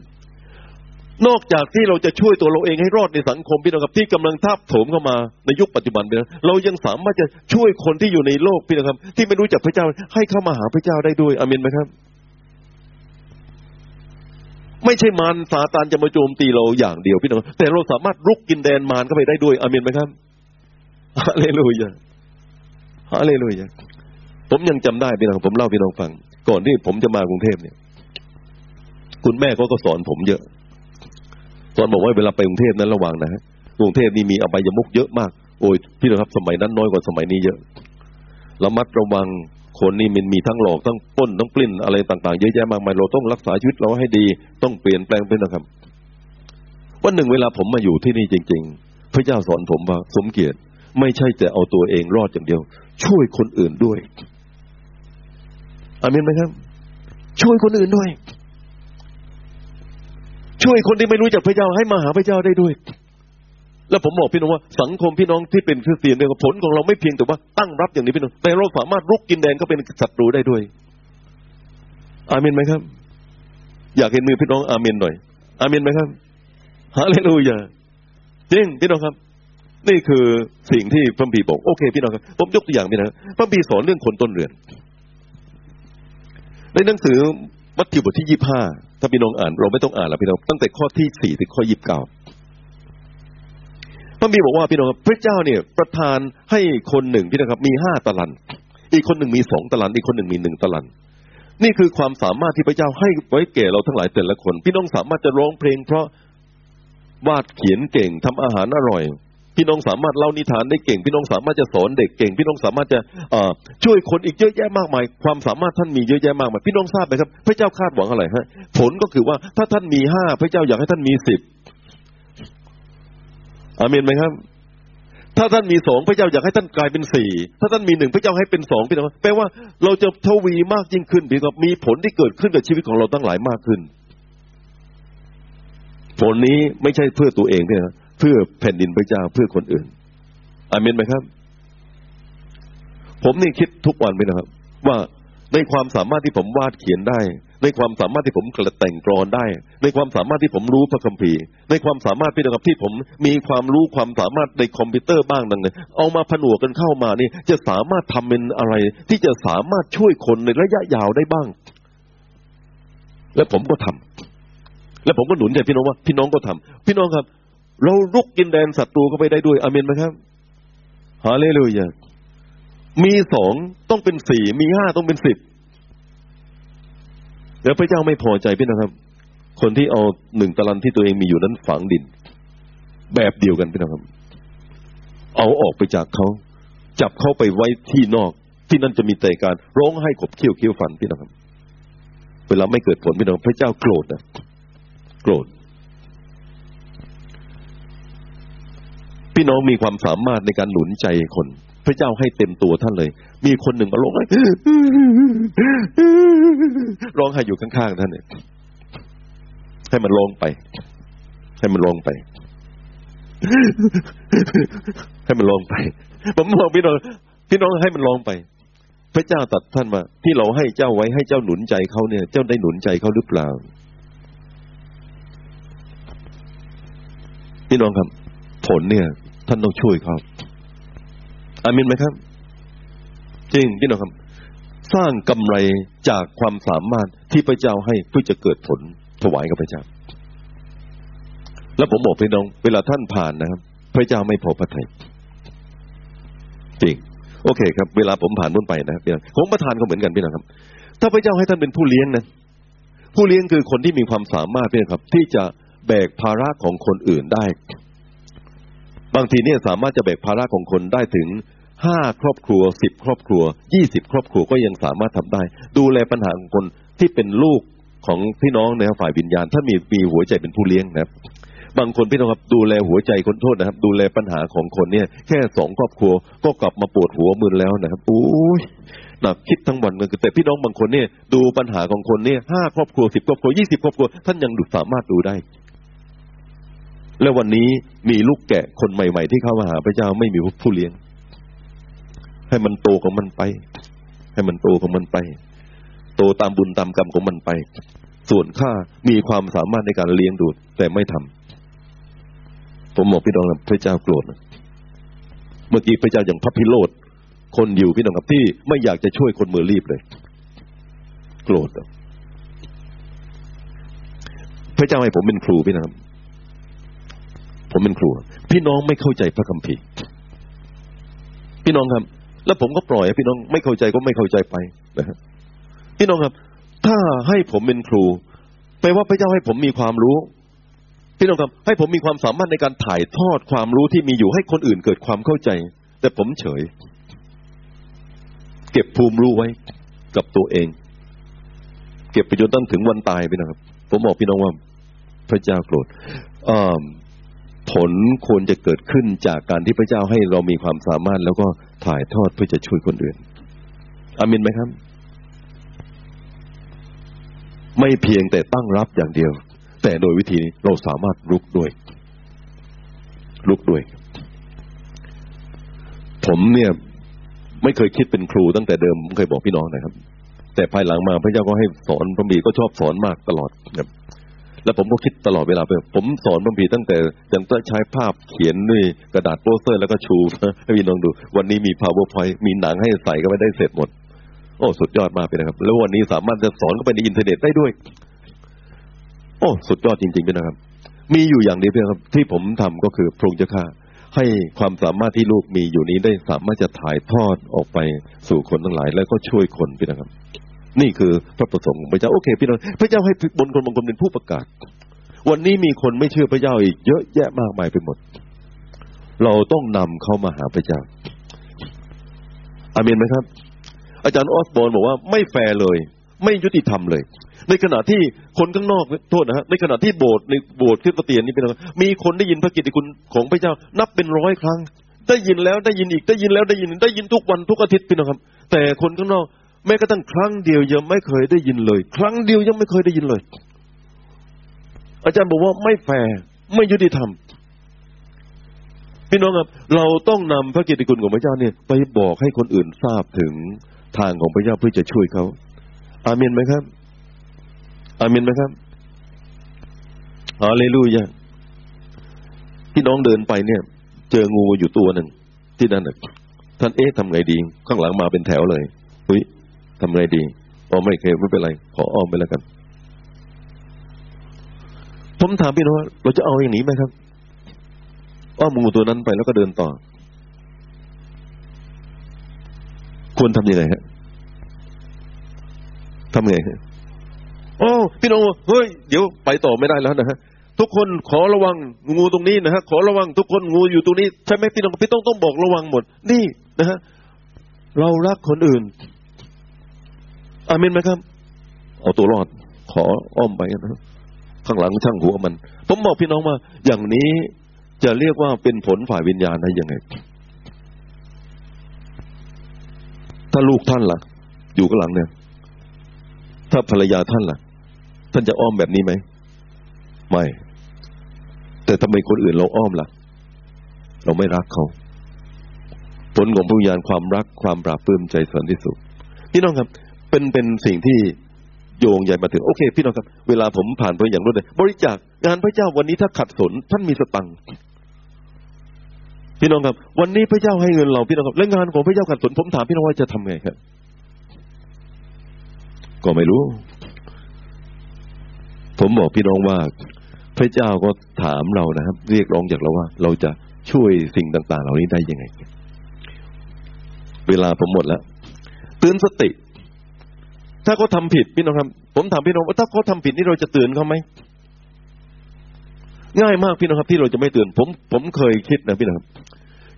นอกจากที่เราจะช่วยตัวเราเองให้รอดในสังคมพี่น้องครับที่กำลังทับถมเข้ามาในยุคปัจจุบันเนี่ยเรายังสามารถจะช่วยคนที่อยู่ในโลกพี่น้องครับ ที่ไม่รู้จักพระเจ้าให้เข้ามาหาพระเจ้าได้ด้วยอเมนไหมครับ ไม่ใช่มารซาตานจะมาโจมตีเราอย่างเดียวพี่น้องแต่เราสามารถรุกกินแดนมารเข้าไปได้ด้วยอเมนไหมครับฮาเลลูยาฮาเลลูยาผมยังจำได้พี่น้องผมเล่าพี่น้องฟัง ก่อนที่ผมจะมากรุงเทพเนี่ย คุณแม่เขาก็สอนผมเยอะ สอนบอกว่าเวลาไปกรุงเทพนั้นระวังนะฮะกรุงเทพนี่มีอบายมุกเยอะมาก โอ้ยพี่น้องครับสมัยนั้นน้อยกว่าสมัยนี้เยอะระมัดระวังคนนี่มันมีทั้งหลอกทั้งป้นทั้งปลิ้นอะไรต่างๆเยอะแยะมากมายเราต้องรักษาชีวิตเราให้ดี ต้องเปลี่ยนแปลงไปนะครับ วันหนึ่งเวลาผมมาอยู่ที่นี่จริง ๆ พระเจ้าสอนผมว่าสมเกียรติไม่ใช่แต่เอาตัวเองรอดอย่างเดียว ช่วยคนอื่นด้วยอามินไหมครับ ช่วยคนอื่นด้วย ช่วยคนที่ไม่รู้จักพระเจ้าให้มาหาพระเจ้าได้ด้วย แล้วผมบอกพี่น้องว่า สังคมพี่น้องที่เป็นคริสเตียนเนี่ยผลของเราไม่เพียงแต่ว่าตั้งรับอย่างนี้พี่น้องแต่เราสามารถรุกกินแดนก็เป็นศัตรูได้ด้วย อาเมนไหมครับ อยากเห็นมือพี่น้องอาเมนหน่อย อาเมนไหมครับฮาเลลูยาจริงพี่น้องครับ นี่คือสิ่งที่พระบีบอกโอเค พี่น้องครับผมยกตัวอย่างพี่นะพระบีสอนเรื่องคนต้นเรือน ในหนังสือมัทธิวบทที่ยี่ห้า ถ้าพี่น้องอ่าน เราไม่ต้องอ่านแล้วพี่น้องตั้งแต่ข้อที่สี่ถึงข้อยี่สิบเก้าพระบีบอกว่าพี่น้องพระเจ้าเนี่ยประทานให้คนหนึ่งพี่นะครับ มีห้าตะลัน อีกคนหนึ่งมีสองตะลัน อีกคนหนึ่งมีหนึ่งตะลัน นี่คือความสามารถที่พระเจ้าให้ไว้แก่เราทั้งหลายแต่ละคน พี่น้องสามารถจะร้องเพลง เพราะวาดเขียนเก่งทำอาหารอร่อย พี่น้องสามารถเล่านิทานได้เก่ง พี่น้องสามารถจะสอนเด็กเก่ง พี่น้องสามารถจะช่วยคนอีกเยอะแยะมากมาย ความสามารถท่านมีเยอะแยะมากมายพี่น้องทราบไหมครับ พระเจ้าคาดหวังอะไรฮะ ผลก็คือว่าถ้าท่านมีห้าพระเจ้าอยากให้ท่านมีสิบอาเมนไหมครับ ถ้าท่านมีสองพระเจ้าอยากให้ท่านกลายเป็นสี่ถ้าท่านมีหนึ่งพระเจ้าให้เป็นสองพี่น้องแปลว่าเราจะทวีมากยิ่งขึ้นพี่ครับมีผลที่เกิดขึ้นกับชีวิตของเราตั้งหลายมากขึ้นผลนี้ไม่ใช่เพื่อตัวเองพี่นะเพื่อแผ่นดินพระเจ้าเพื่อคนอื่นอาเมนไหมครับ ผมนี่คิดทุกวันไปนะครับ ว่าในความสามารถที่ผมวาดเขียนได้ ในความสามารถที่ผมกระแต่งกรอนได้ ในความสามารถที่ผมรู้พระคัมภีร์ ในความสามารถพี่นะครับที่ผมมีความรู้ความสามารถในคอมพิวเตอร์บ้างดังนั้นเอามาผนวกกันเข้ามานี่ จะสามารถทำเป็นอะไร ที่จะสามารถช่วยคนในระยะยาวได้บ้าง และผมก็ทำและผมก็หนุนใจพี่น้องว่า พี่น้องก็ทำพี่น้องครับ เราลุกกินแดนศัตรูเข้าไปได้ด้วยอเมนไหมครับฮาเลลูยามีสองต้องเป็นสี่มีห้าต้องเป็นสิบแล้วพระเจ้าไม่พอใจพี่นะครับ คนที่เอาหนึ่งตะลันที่ตัวเองมีอยู่นั้นฝังดิน แบบเดียวกันพี่นะครับ เอาออกไปจากเขา จับเขาไปไว้ที่นอก ที่นั่นจะมีแต่การร้องไห้ขบเคี้ยวเคี้ยวฟันพี่นะครับ เวลาไม่เกิดผลพี่น้องพระเจ้าโกรธนะโกรธ พี่น้องมีความสามารถในการหนุนใจคน พระเจ้าให้เต็มตัวท่านเลย มีคนหนึ่งมาร้องไห้ร้องไห้อยู่ข้างๆท่านเนี่ยให้มันลงไป ให้มันลงไป ให้มันลงไปผมบอกพี่น้องพี่น้องให้มันลงไป พระเจ้าตัดท่านว่าที่เราให้เจ้าไว้ให้เจ้าหนุนใจเขาเนี่ย เจ้าได้หนุนใจเขาหรือเปล่าพี่น้องครับ ผลเนี่ย ท่านต้องช่วยเขาอามินไหมครับ จริงพี่น้องครับ สร้างกำไรจากความสามารถที่พระเจ้าให้เพื่อจะเกิดผลถวายกับพระเจ้า แล้วผมบอกพี่น้อง เวลาท่านผ่านนะครับ พระเจ้าไม่พอพระทัยจริง โอเคครับ เวลาผมผ่านพ้นไปนะครับพี่น้องผมประทานก็เหมือนกันพี่น้องครับ ถ้าพระเจ้าให้ท่านเป็นผู้เลี้ยงนะผู้เลี้ยงคือคนที่มีความสามารถพี่น้องครับ ที่จะแบกภาระของคนอื่นได้ บางทีเนี่ยสามารถจะแบกภาระของคนได้ถึงห้าครอบครัวสิบครอบครัวยี่สิบครอบครัวก็ยังสามารถทำได้ ดูแลปัญหาของคนที่เป็นลูกของพี่น้องในฝ่ายวิญญาณ ถ้ามีมีหัวใจเป็นผู้เลี้ยงนะครับ บางคนพี่น้องครับดูแลหัวใจคนโทษนะครับ ดูแลปัญหาของคนเนี่ย แค่สองครอบครัวก็กลับมาปวดหัวมึนแล้วนะครับโอ้ยหนักคิดทั้งวันเลยแต่พี่น้องบางคนเนี่ย ดูปัญหาของคนเนี่ยห้าครอบครัวสิบครอบครัวยี่สิบครอบครัวท่านยังดูสามารถดูได้ แล้ววันนี้มีลูกแกะคนใหม่ ๆ ที่เข้ามาหาพระเจ้าไม่มีผู้เลี้ยง ให้มันโตของมันไป ให้มันโตของมันไป โตตามบุญตามกรรมของมันไป ส่วนข้ามีความสามารถในการเลี้ยงดูแต่ไม่ทำผมบอกพี่น้องพระเจ้าโกรธเมื่อกี้พระเจ้าอย่างพระพิโรธคนอยู่พี่น้องกับที่ไม่อยากจะช่วยคนมือรีบเลย โกรธพระเจ้าให้ผมเป็นครูพี่น้อง ผมเป็นครู พี่น้องไม่เข้าใจพระคัมภีร์ พี่น้องครับ แล้วผมก็ปล่อยพี่น้องไม่เข้าใจก็ไม่เข้าใจไปนะฮะพี่น้องครับ ถ้าให้ผมเป็นครูแปลว่าพระเจ้าให้ผมมีความรู้ พี่น้องครับ ให้ผมมีความสามารถในการถ่ายทอดความรู้ที่มีอยู่ให้คนอื่นเกิดความเข้าใจ แต่ผมเฉย เก็บภูมิรู้ไว้กับตัวเอง เก็บไปจนตั้งถึงวันตายไปนะครับ ผมบอกพี่น้องว่า พระเจ้าโกรธ ผลควรจะเกิดขึ้นจากการที่พระเจ้าให้เรามีความสามารถ แล้วก็ถ่ายทอดเพื่อจะช่วยคนอื่นอามินไหมครับ ไม่เพียงแต่ตั้งรับอย่างเดียว แต่โดยวิธีนี้เราสามารถลุกด้วยลุกด้วย ผมเนี่ย ไม่เคยคิดเป็นครูตั้งแต่เดิมผมเคยบอกพี่น้องนะครับ แต่ภายหลังมาพระเจ้าก็ให้สอนพระคัมภีร์ก็ชอบสอนมากตลอดครับ แล้วผมก็คิดตลอดเวลาไปผมสอนบางทีตั้งแต่ยังต้องใช้ภาพเขียนด้วยกระดาษโปสเตอร์แล้วก็ชูให้พี่น้องดู วันนี้มี PowerPoint มีหนังให้ใส่ก็ไม่ได้เสร็จหมด โอ้สุดยอดมากเลยนะครับ แล้ววันนี้สามารถจะสอนเข้าไปในอินเทอร์เน็ตได้ด้วย โอ้สุดยอดจริงๆพี่นะครับ มีอยู่อย่างเดียวเพียงครับ ที่ผมทำก็คือพระองค์เจ้าข้าให้ความสามารถที่ลูกมีอยู่นี้ได้สามารถจะถ่ายทอดออกไปสู่คนทั้งหลาย แล้วก็ช่วยคนพี่นะครับ นี่คือพระประสงค์ของพระเจ้าโอเคพี่น้องพระเจ้าให้บนคนบางคนเป็นผู้ประกาศ วันนี้มีคนไม่เชื่อพระเจ้าอีกเยอะแยะมากมายไปหมด เราต้องนำเขามาหาพระเจ้าอามีนไหมครับ อาจารย์ออสบอนบอกว่าไม่แฟร์เลย ไม่ยุติธรรมเลย ในขณะที่คนข้างนอกโทษนะฮะในขณะที่โบสถ์ในโบสถ์คริสเตียนนี่เป็นอะไรมีคนได้ยินพระกิตติคุณของพระเจ้า นับเป็นร้อยครั้ง ได้ยินแล้วได้ยินอีกได้ยินแล้วได้ยินได้ยินทุกวันทุกอาทิตย์พี่นะครับ แต่คนข้างนอก แม้กระทั่งครั้งเดียวยังไม่เคยได้ยินเลย ครั้งเดียวยังไม่เคยได้ยินเลย อาจารย์บอกว่าไม่แฟร์ไม่ยุติธรรมพี่น้องครับ เราต้องนำพระกิตติคุณของพระเจ้าเนี่ย ไปบอกให้คนอื่นทราบถึงทางของพระเจ้าเพื่อจะช่วยเขาอาเมนไหมครับ อาเมนไหมครับฮาเลลูยาพี่น้องเดินไปเนี่ย เจองูอยู่ตัวหนึ่งที่นั่นท่านเอ๊ะทำไงดี ข้างหลังมาเป็นแถวเลยเฮ้ย ทำไงดีพอไม่เคยไม่เป็นไร ขออ้อมไปแล้วกัน ผมถามพี่น้องว่าเราจะเอาอย่างนี้ไหมครับ อ้อมงูตัวนั้นไปแล้วก็เดินต่อ ควรทำยังไงฮะทำไงฮะโอ้พี่น้องเฮ้ยเดี๋ยวไปต่อไม่ได้แล้วนะฮะทุกคนขอระวังงูตรงนี้นะฮะขอระวังทุกคนงูอยู่ตรงนี้ใช่ไหมพี่น้องพี่ต้องต้องบอกระวังหมด นี่นะฮะเรารักคนอื่น อามินไหมครับ เอาตัวรอด ขออ้อมไปนะครับข้างหลังช่างหัวมัน ผมบอกพี่น้องว่า อย่างนี้จะเรียกว่าเป็นผลฝ่ายวิญญาณได้ยังไง ถ้าลูกท่านล่ะ อยู่ข้างหลังเนี่ย ถ้าภรรยาท่านล่ะ ท่านจะอ้อมแบบนี้ไหม ไม่ แต่ทำไมคนอื่นเราอ้อมล่ะ เราไม่รักเขา ผลของพระวิญญาณความรักความปราบปลื้มใจสันติสุขพี่น้องครับ เป็นเป็นสิ่งที่โยงใหญ่มาถึงโอเค พี่น้องครับ เวลาผมผ่านไปอย่างรวดเร็วบริจาคงานพระเจ้าวันนี้ถ้าขัดสนท่านมีสตังค์พี่น้องครับ วันนี้พระเจ้าให้เงินเราพี่น้องครับและงานของพระเจ้าขัดสนผมถามพี่น้องว่าจะทำไงครับ ก็ไม่รู้ ผมบอกพี่น้องว่า พระเจ้าก็ถามเรานะครับ เรียกร้องจากเราว่า เราจะช่วยสิ่งต่าง ๆ เหล่านี้ได้ยังไง เวลาผมหมดแล้วเตือนสติ ถ้าเขาทาผิดพี่น้องครับ ผมถามพี่น้องว่าถ้าเขาทาผิดนี่เราจะเตือนเขาไหมง่ายมากพี่น้องครับ ที่เราจะไม่เตือน ผม ผมเคยคิดนะพี่น้องครับ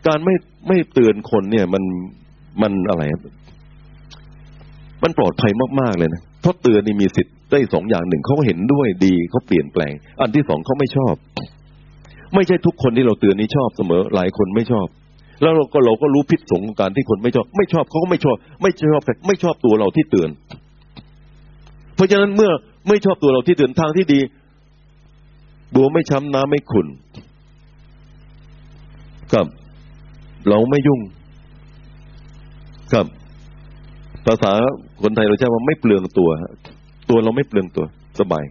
การไม่ไม่เตือนคนเนี่ย มันมันอะไรมันปลอดภัยมากๆเลยนะเพราะเตือนนี่มีสิทธิ์ได้สองอย่างหนึ่งเขาเห็นด้วยดีเขาเปลี่ยนแปลง อันที่สองเขาไม่ชอบ ไม่ใช่ทุกคนที่เราเตือนนี่ชอบเสมอ หลายคนไม่ชอบ แล้วเราก็เราก็รู้พิษสงของการที่คนไม่ชอบ ไม่ชอบเขาก็ไม่ชอบ ไม่ชอบไม่ชอบตัวเราที่เตือน เพราะฉะนั้นเมื่อไม่ชอบตัวเราที่เตือนทางที่ดี บัวไม่ช้ำน้ำไม่ขุนกับเราไม่ยุ่งกับภาษาคนไทยเราใช้ว่าไม่เปลืองตัว ตัวเราไม่เปลืองตัวสบาย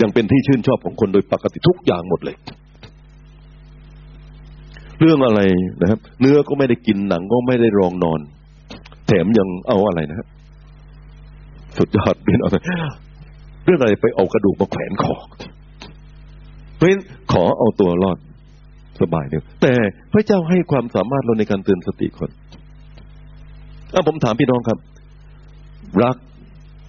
ยังเป็นที่ชื่นชอบของคนโดยปกติทุกอย่างหมดเลย เรื่องอะไรนะครับ เนื้อก็ไม่ได้กินหนังก็ไม่ได้รองนอน แถมยังเอาอะไรนะครับ สุดยอดเป็นอะไรเรื่องอะไรไปเอากระดูกมาแขวนคอเพราะฉะนั้นขอเอาตัวรอดสบายเดียวแต่พระเจ้าให้ความสามารถเราในการเตือนสติคนถ้าผมถามพี่น้องครับ รัก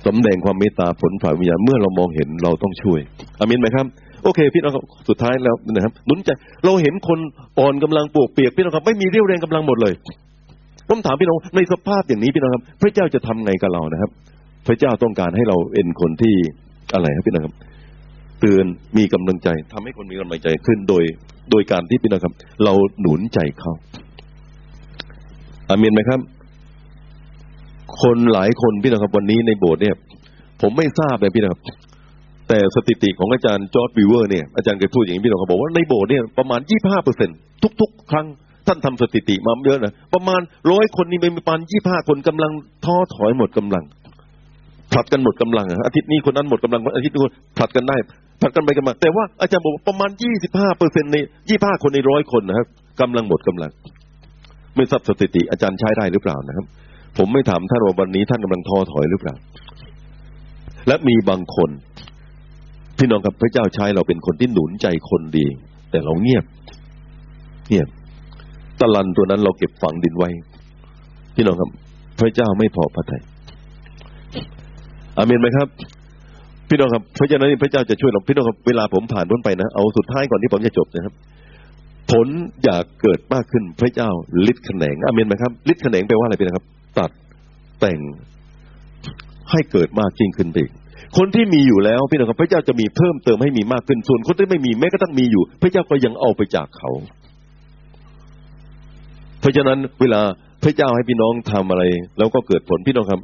สำแดงความเมตตาผลฝ่ายวิญญาณเมื่อเรามองเห็นเราต้องช่วยอามินไหมครับ โอเค พี่น้องสุดท้ายแล้วนะครับหนุนใจเราเห็นคนอ่อนกำลังปวกเปียกพี่น้องครับไม่มีเรี่ยวแรงกำลังหมดเลยผมถามพี่น้องในสภาพอย่างนี้พี่น้องครับ พระเจ้าจะทำไงกับเรานะครับ พระเจ้าต้องการให้เราเป็นคนที่อะไรครับพี่น้องครับ เตือนมีกำลังใจทำให้คนมีกำลังใจขึ้นโดย โดยการที่พี่น้องครับ เราหนุนใจเขาอามินไหมครับ คนหลายคนพี่น้องครับ วันนี้ในโบสถ์เนี่ย ผมไม่ทราบเลยพี่น้องครับ แต่สถิติของอาจารย์จอร์ดวิเวอร์เนี่ยอาจารย์เคยพูดอย่างนี้พี่น้องเขาบอกว่าในโบสถ์เนี่ยประมาณยี่ห้าเปอร์เซ็นต์ทุก ๆ ครั้งท่านทำสถิติมาเยอะนะประมาณร้อยคนนี่มีประมาณยี่ห้าคนกำลังท้อถอยหมดกำลัง ผลัดกันหมดกำลังอาทิตย์นี้คนนั้นหมดกำลังอาทิตย์นี้ผลัดกันได้ผลัดกันไปกันมาแต่ว่าอาจารย์บอกประมาณยี่สิบห้าเปอร์เซ็นต์ในยี่ห้าคนในร้อยคนนะครับกำลังหมดกำลัง ไม่ทราบสถิติอาจารย์ใช้ได้หรือเปล่านะครับ ผมไม่ถามท่านว่าวันนี้ท่านกำลังท้อถอยหรือเปล่า และมีบางคนพี่น้องกับพระเจ้าใช้เราเป็นคนที่หนุนใจคนดี แต่เราเงียบ เงียบตะลันตัวนั้นเราเก็บฝังดินไว้ พี่น้องครับ พระเจ้าไม่พอพระทัย อาเมนไหมครับ พี่น้องครับเพราะฉะนั้นพระเจ้าจะช่วยเราพี่น้องครับเวลาผมผ่านพ้นไปนะเอาสุดท้ายก่อนที่ผมจะจบนะครับ ผลอยากเกิดมากขึ้นพระเจ้าลิดแขนงอาเมนไหมครับลิดแขนงแปลว่าอะไรพี่นะครับ ตัดแต่งให้เกิดมากจริงขึ้นไปคนที่มีอยู่แล้วพี่น้องครับพระเจ้าจะมีเพิ่มเติมให้มีมากขึ้นส่วนคนที่ไม่มีแม้กระทั่งมีอยู่ พระเจ้าก็ยังเอาไปจากเขา เพราะฉะนั้นเวลาพระเจ้าให้พี่น้องทำอะไร แล้วก็เกิดผลพี่น้องครับ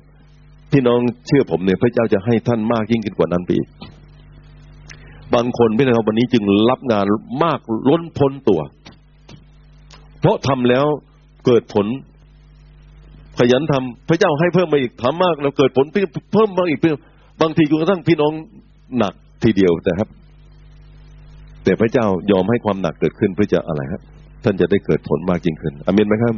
พี่น้องเชื่อผมเนี่ยพระเจ้าจะให้ท่านมากยิ่งขึ้นกว่านั้นไปอีกบางคนพี่น้องวันนี้จึงรับงานมากล้นพ้นตัว เพราะทำแล้วเกิดผล ขยันทำพระเจ้าให้เพิ่มมาอีกทำมากแล้วเกิดผลเพิ่มมาอีกเพิ่มบางทีจนกระทั่งพี่น้องหนักทีเดียวแต่ครับ แต่พระเจ้ายอมให้ความหนักเกิดขึ้นเพื่อจะอะไรครับท่านจะได้เกิดผลมากยิ่งขึ้นอเมนไหมครับ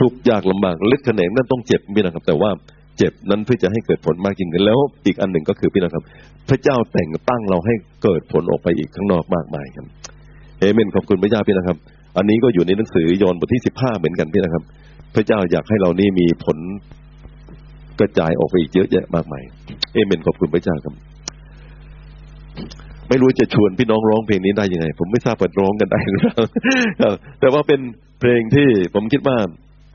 ทุกยากลำบากเล็กแขนงนั่นต้องเจ็บพี่นะครับ แต่ว่าเจ็บนั้นเพื่อจะให้เกิดผลมากยิ่งขึ้นแล้วอีกอันหนึ่งก็คือพี่นะครับ พระเจ้าแต่งตั้งเราให้เกิดผลออกไปอีกข้างนอกมากมายครับเอเมนขอบคุณพระเจ้าพี่นะครับ อันนี้ก็อยู่ในหนังสือยอห์นบทที่สิบห้าเหมือนกันพี่นะครับ พระเจ้าอยากให้เรานี่มีผลกระจายออกไปอีกเยอะแยะมากมายเอเมนขอบคุณพระเจ้าครับ ไม่รู้จะชวนพี่น้องร้องเพลงนี้ได้ยังไง ผมไม่ทราบว่าร้องกันได้หรือเปล่าแต่ว่าเป็นเพลงที่ผมคิดว่า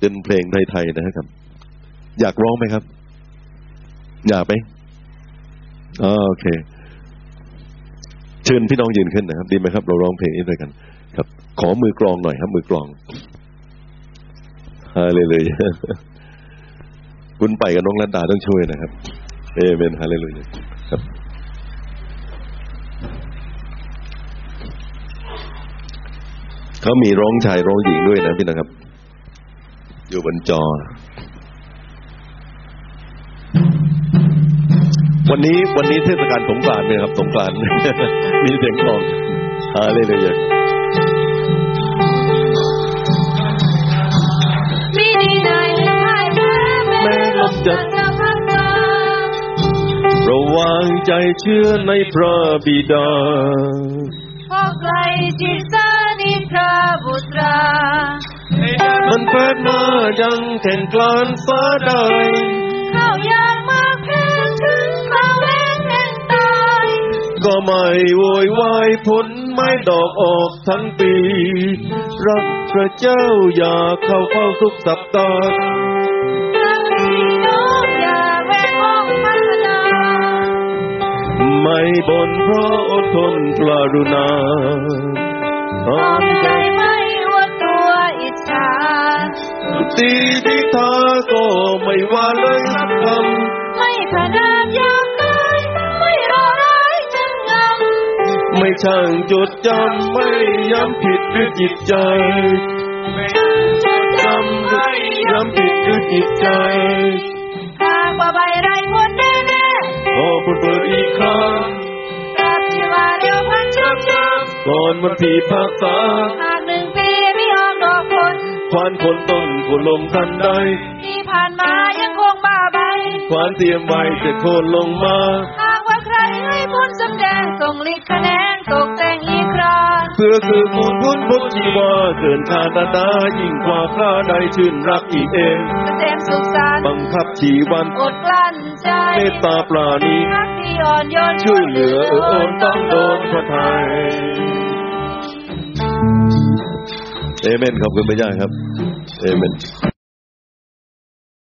เป็นเพลงไทยๆนะครับ อยากร้องไหมครับ อยากไหมโอเค เชิญพี่น้องยืนขึ้นนะครับ ดีไหมครับ เราร้องเพลงนี้ด้วยกัน ครับ ขอมือกลองหน่อยครับ มือกลองฮาเลยเลยคุณไปกับน้องรัตดาต้องช่วยนะครับ เอเมนฮาเลลูยาครับเขามีร้องชายร้องหญิงด้วยนะพี่นะครับ อยู่บนจอ วันนี้วันนี้เทศกาลสงกรานต์เลยครับสงกรานต์มีเสียงกลองฮาเลยเลยงม่ลบะระวังใจเชื่อในพระบิดาพอไกลจิตสานิพระบุตรา มันแปดมายังแข่งกลานฟ้าได้เข้าอย่างมากแค่ถึงคราวแรงแห่งตาย ก็ไม่โวยวายผลไม้ดอกออกทั้งปี รักพระเจ้าอย่าเข้าเฝ้าทุกสัปดาห์รักพี่น้องอย่าแวกห้องพัฒนาไม่บ่นเพราะอดทนกรุณาขอบใจ ตีดิทาก็ไม่ว่าเลยสักคไม่พนามยามกายไม่รอร้ายจังงำไม่ช่างจดจำไม่ย้ำผิดด้วยจิตใจำจะจำไม่ย้ำผิดด้วยจิตใจหากว่าใบไรคนแน่แน่ขอพูดเปิดอีกครั้งๆแบบที่ว่าเร็วพันชับชับก่อนวันที่ภาษา ควานคนต้นคนลงทันใดที่ผ่านมายังคงบ้าใบควานเตรียมไว้จะโคนลงมาหากว่าใครให้ผลสำแดงส่งลิขคะแนนตกแต่งอีกคราเพื่อคือคูณพุนพุทธีวาเกินคาดนายิ่งกว่าข้าใดชื่นรักอีกเองเกษมสุขสันต์บังคับชีวันอดกลั้นใจเมตตาปราณีรักที่อ่อนโยนช่วยเหลือเอื้อโอนต้องโดนพระทัย เอเมนขอบคุณพระเจ้าครับ เอเมน